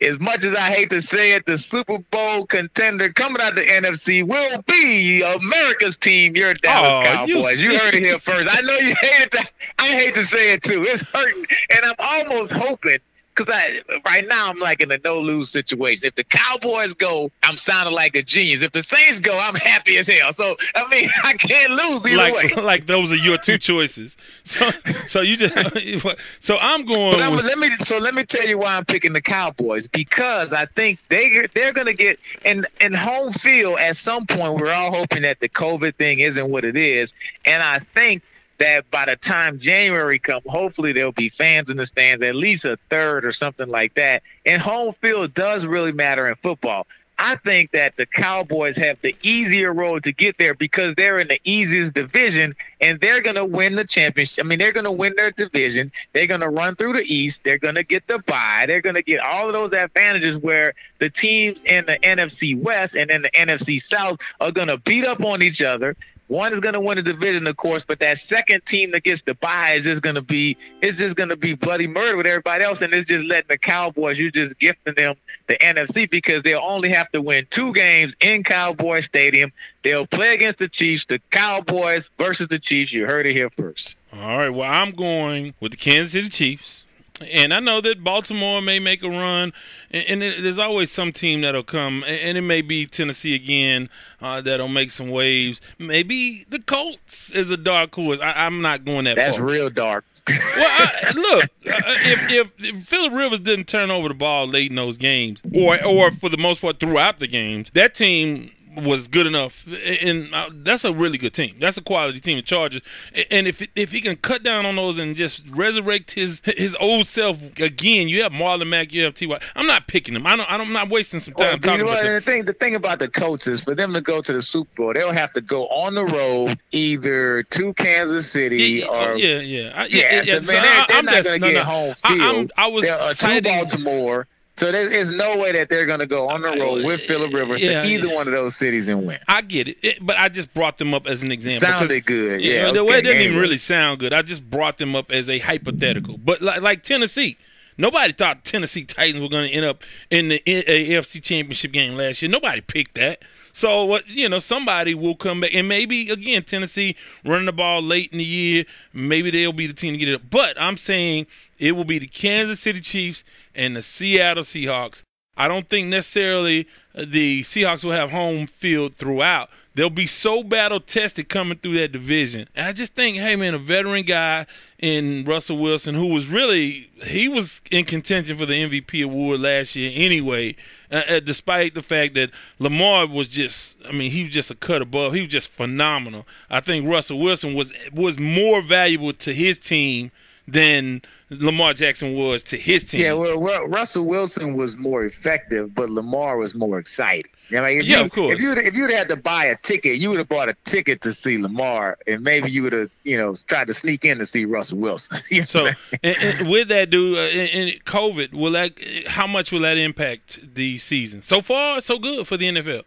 as much as I hate to say it, the Super Bowl contender coming out the NFC will be America's team, your Dallas oh, Cowboys. You, you heard it here first. I know you [laughs] hated that. I hate to say it too. It's hurting. And I'm almost hoping – because I right now I'm like in a no lose situation. If the Cowboys go, I'm sounding like a genius. If the Saints go, I'm happy as hell. So I mean, [laughs] I can't lose either like, way. [laughs] Like those are your two choices. So so you just [laughs] so I'm going. I'm, let me so let me tell you why I'm picking the Cowboys because I think they they're gonna get in in home field at some point. We're all hoping that the COVID thing isn't what it is, and I think that by the time January comes, hopefully there'll be fans in the stands, at least a third or something like that. And home field does really matter in football. I think that the Cowboys have the easier road to get there because they're in the easiest division and they're going to win the championship. I mean, they're going to win their division. They're going to run through the East. They're going to get the bye. They're going to get all of those advantages where the teams in the NFC West and in the NFC South are going to beat up on each other. One is going to win the division, of course, but that second team that gets the bye is just going to be it's just going to be bloody murder with everybody else, and it's just letting the Cowboys. You're just gifting them the NFC because they'll only have to win two games in Cowboy Stadium. They'll play against the Chiefs. The Cowboys versus the Chiefs. You heard it here first. All right. Well, I'm going with the Kansas City Chiefs. And I know that Baltimore may make a run, and, there's always some team that'll come, and it may be Tennessee again uh, that'll make some waves. Maybe the Colts is a dark horse. I, am not going that That's far. real dark. well, I, look, uh, if, if, if Philip Rivers didn't turn over the ball late in those games, or or for the most part throughout the games, that team was good enough, and uh, that's a really good team. That's a quality team. The Chargers, and if if he can cut down on those and just resurrect his his old self again, you have Marlon Mack, you have Ty. I'm not picking him. I don't. I'm not wasting some time well, talking well, about the thing. The thing about the coaches, for them to go to the Super Bowl, they'll have to go on the road either to Kansas City yeah, or yeah, yeah, I, yeah. yeah, yeah. So man, they're, they're not going to get no, home field. I, I was uh, to Baltimore so there's, no way that they're going to go on the road with Philip Rivers yeah, to either yeah. one of those cities and win. I get it. it, but I just brought them up as an example. Sounded good, yeah. yeah the okay, way it didn't even really sound good. I just brought them up as a hypothetical. But like, like Tennessee, nobody thought Tennessee Titans were going to end up in the AFC Championship game last year. Nobody picked that. So what you know, somebody will come back, and maybe again Tennessee running the ball late in the year, maybe they'll be the team to get it. But I'm saying it will be the Kansas City Chiefs and the Seattle Seahawks I don't think necessarily the Seahawks will have home field throughout. They'll be so battle tested coming through that division. And I just think, hey man, a veteran guy in Russell Wilson, who was really he was in contention for the MVP award last year anyway, uh, uh, despite the fact that Lamar was just, I mean, he was just a cut above. He was just phenomenal. I think Russell Wilson was was more valuable to his team than Lamar Jackson was to his team. Yeah, well, well Russell Wilson was more effective, but Lamar was more exciting. You know, if yeah, you, of course. If you if you'd had to buy a ticket, you would have bought a ticket to see Lamar, and maybe you would have, you know, tried to sneak in to see Russell Wilson. [laughs] you know so, [laughs] and, and with that, dude, uh, and, COVID, will that? How much will that impact the season? So far, so good for the NFL.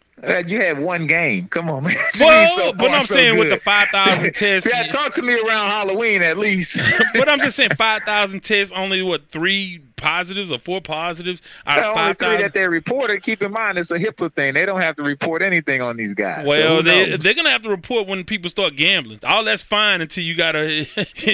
You had one game. Come on, [laughs] man. You Well, so but I'm so saying with the 5,000 [laughs] tests. Yeah, talk to me around Halloween at least. [laughs] but I'm just saying 5,000 tests, only what, three positives or four positives out The of only three 5,000? that they reported. Keep in mind, it's a HIPAA thing. They don't have to report anything on these guys. Well, who they, they're gonna have to report when people start gambling. All that's fine until you gotta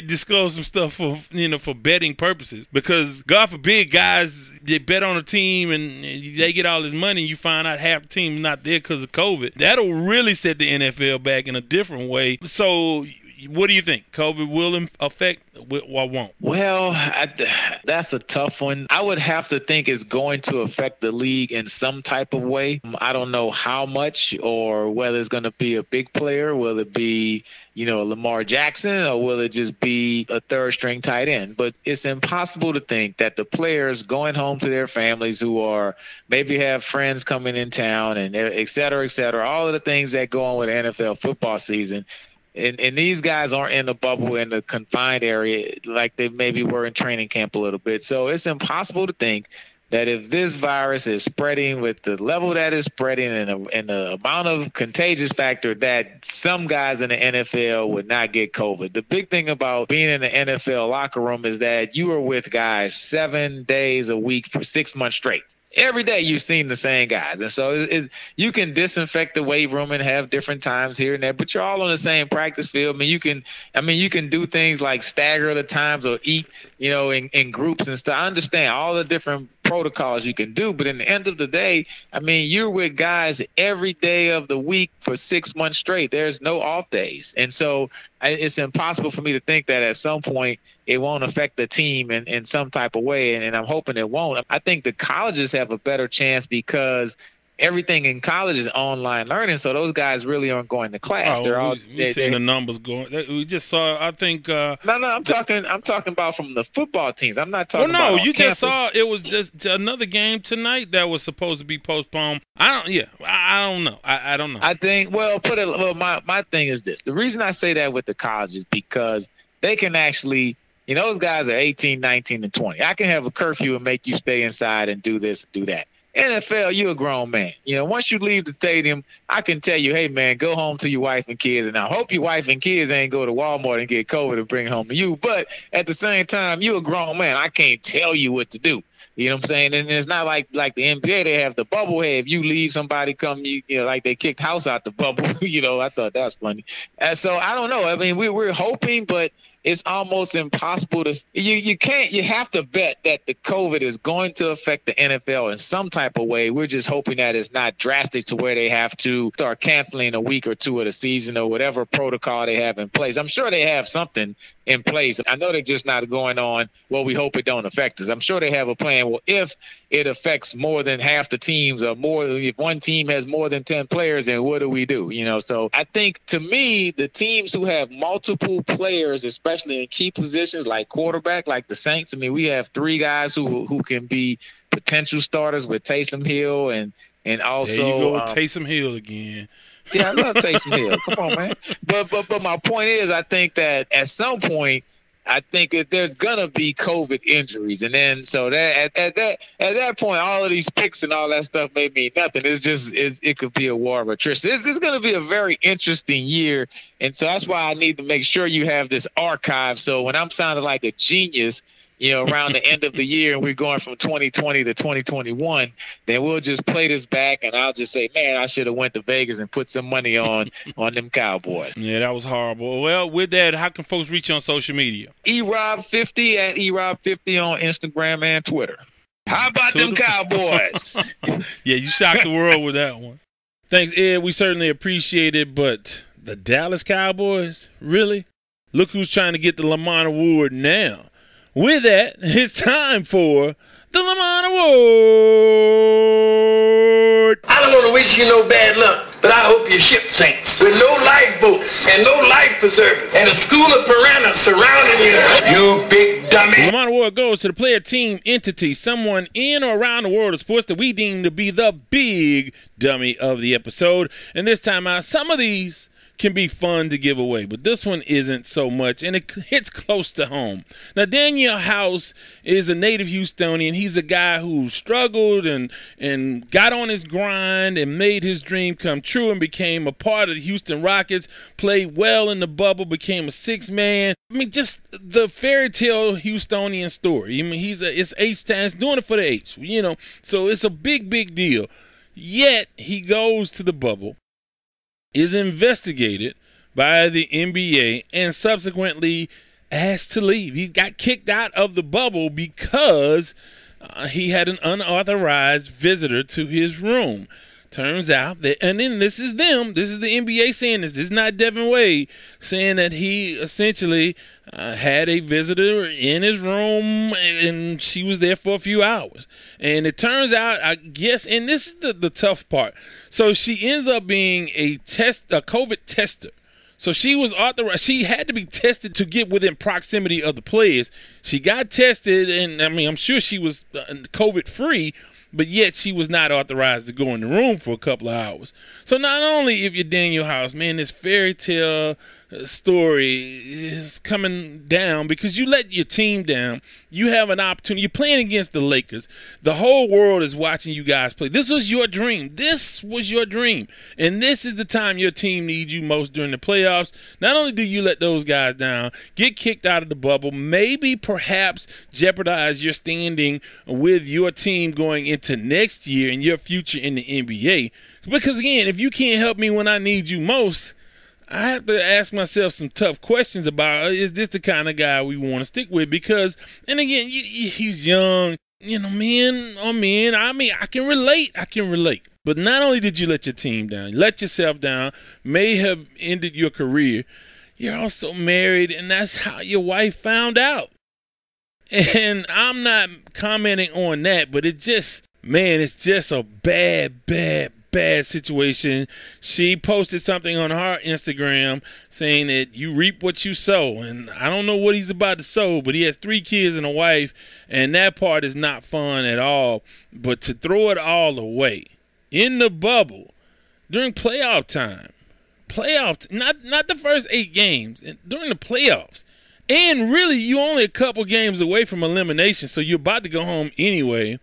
disclose some stuff for you know for betting purposes. Because God forbid, guys they bet on a team and they get all this money, you find out half the team's not there because of COVID. That'll really set the NFL back in a different way. So, what do you think? COVID will affect or won't? Well, I, that's a tough one. I would have to think it's going to affect the league in some type of way. I don't know how much or whether it's going to be a big player. Will it be, you know, Lamar Jackson or will it just be a third string tight end? But it's impossible to think that the players going home to their families who are maybe have friends coming in town and et cetera, et cetera, all of the things that go on with NFL football season and, and these guys aren't in the bubble in the confined area like they maybe were in training camp a little bit. So it's impossible to think that if this virus is spreading with the level that it's spreading and, a, and the amount of contagious factor that some guys in the NFL would not get COVID. The big thing about being in the NFL locker room is that you are with guys seven days a week for six months straight every day you've seen the same guys. And so it's, it's, you can disinfect the weight room and have different times here and there but you're all on the same practice field. I mean you can i mean you can do things like stagger the times or eat you know in, in groups and stuff. I understand all the different protocols you can do but in the end of the day i mean you're with guys every day of the week for six months straight. There's no off days. And so it's impossible for me to think that at some point it won't affect the team in, in some type of way and, and i'm hoping it won't. I think the colleges have a better chance because everything in college is online learning so those guys really aren't going to class Oh, they're all we, seeing the numbers going. We just saw. I think. Uh, no no i'm talking i'm talking about from the football teams i'm not talking. well, no, you just saw it was just another game tonight that was supposed to be postponed. I don't. Yeah, I, I don't know. I, I don't know. I think well put it well my my thing is this. The reason I say that with the colleges is because they can actually you know those guys are 18, 19 and 20. I can have a curfew and make you stay inside and do this and do that. NFL, you're a grown man. You know, once you leave the stadium, I can tell you, hey man, go home to your wife and kids. And I hope your wife and kids ain't go to Walmart and get COVID and bring home to you. But at the same time, you're a grown man. I can't tell you what to do. You know what I'm saying? And it's not like like the NBA. They have the bubble head. If you leave, somebody come. You, you know, like they kicked House out the bubble. [laughs] you know, I thought that was funny. And so I don't know. I mean, we we're hoping, but it's almost impossible to. You you can't. You have to bet that the COVID is going to affect the NFL in some type of way. We're just hoping that it's not drastic to where they have to start canceling a week or two of the season or whatever protocol they have in place. I'm sure they have something in place. I know they're just not going on. Well, we hope it don't affect us. I'm sure they have a plan. Well, if it affects more than half the teams or more, if one team has more than ten players, then what do we do? You know. So I think to me, the teams who have multiple players, especially in key positions like quarterback, like the Saints. I mean, we have three guys who who can be potential starters with Taysom Hill and and also there you go, um, Taysom Hill again. yeah, I love Taysom [laughs] Hill. Come on, man. But but but my point is, I think that at some point, I think that there's gonna be COVID injuries, and then so that at, at that at that point, all of these picks and all that stuff may mean nothing. It's just it's, it could be a war of attrition. It's, it's gonna be a very interesting year, and so that's why I need to make sure you have this archive. So when I'm sounding like a genius. You know, around the end of the year, and we're going from 2020 to 2021. Then we'll just play this back, and I'll just say, "Man, I should have went to Vegas and put some money on [laughs] on them Cowboys." Yeah, that was horrible. Well, with that, how can folks reach you on social media? erob50 at erob50 on Instagram and Twitter. How about To them Cowboys? [laughs] Yeah, you shocked the world with that one. Thanks, Ed. We certainly appreciate it, but the Dallas Cowboys, really? Look who's trying to get the Lamont Award now. With that, it's time for the Lamont Award. I don't want to wish you no bad luck, but I hope your ship sinks with no lifeboat and no life preserver and a school of piranhas surrounding you. You big dummy. The Lamont Award goes to the player, team, entity, someone in or around the world of sports that we deem to be the big dummy of the episode. And this time out, some of these can be fun to give away, but this one isn't so much, and it hits close to home. Now, Danuel House is a native Houstonian. He's a guy who struggled and and got on his grind and made his dream come true and became a part of the Houston Rockets. Played well in the bubble, became a six man. I mean, just the fairy tale Houstonian story. I mean, he's a it's H times doing it for the H, you know. So it's a big, big deal. Yet he goes to the bubble is investigated by the NBA and subsequently asked to leave. He got kicked out of the bubble because uh, he had an unauthorized visitor to his room. Turns out that, and then this is them. This is the NBA saying this. This is not Devin Wade saying that he essentially uh, had a visitor in his room and she was there for a few hours. And it turns out, I guess, and this is the, the tough part. So she ends up being a test, a COVID tester. So she was authorized. She had to be tested to get within proximity of the players. She got tested, and I mean, I'm sure she was uh, COVID free but yet she was not authorized to go in the room for a couple of hours. So not only if you're Danuel House, man, this fairy tale story is coming down because you let your team down. You have an opportunity. You're playing against the Lakers. The whole world is watching you guys play. This was your dream. This was your dream. And this is the time your team needs you most during the playoffs. Not only do you let those guys down, get kicked out of the bubble, maybe perhaps jeopardize your standing with your team going into next year and your future in the NBA. Because again, if you can't help me when I need you most, I have to ask myself some tough questions about uh, is this the kind of guy we want to stick with? Because, and again, he's young, you know, men or men. I mean, I can relate. I can relate. But not only did you let your team down, let yourself down, may have ended your career, you're also married, and that's how your wife found out. And I'm not commenting on that, but it just, man, it's just a bad, bad, bad situation. She posted something on her Instagram saying that you reap what you sow. And I don't know what he's about to sow, but he has three kids and a wife, and that part is not fun at all. But to throw it all away in the bubble during playoff time, playoff, not not the first eight games, eh, during the playoffs. And really, you only a couple games away from elimination, so you're about to go home anyway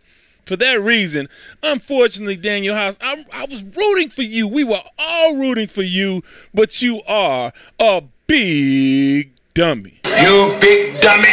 for that reason, unfortunately, Danuel House, I, I was rooting for you. We were all rooting for you, but you are a big dummy. You big dummy.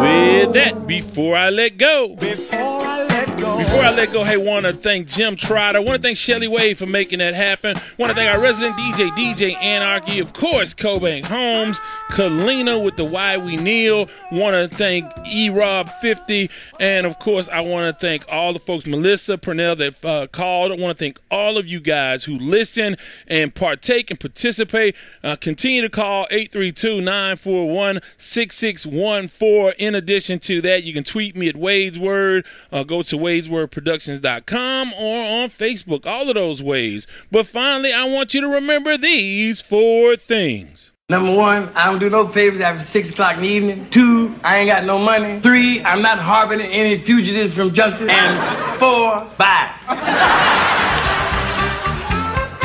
With that, before I let go. Before before I let go, hey, want to thank Jim Trotter. want to thank Shelly Wade for making that happen. want to thank our resident DJ, DJ Anarchy. Of course, Cobank Holmes, Kalina with the Why We Kneel. Want to thank E Rob 50. And of course, I want to thank all the folks, Melissa Purnell, that uh, called. I want to thank all of you guys who listen and partake and participate. Uh, continue to call 832 941 6614. In addition to that, you can tweet me at Wade's Word. Uh, go to Wade's wordproductions.com or on Facebook, all of those ways. But finally, I want you to remember these four things. Number one, I don't do no favors after six o'clock in the evening. Two, I ain't got no money. Three, I'm not harboring any fugitives from justice. And four, bye.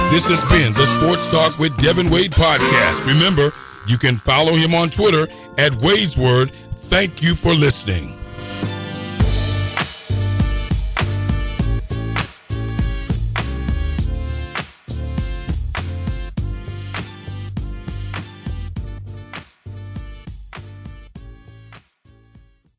This has been the Sports Talk with Devin Wade podcast. Remember, you can follow him on Twitter at Wade's Word. Thank you for listening.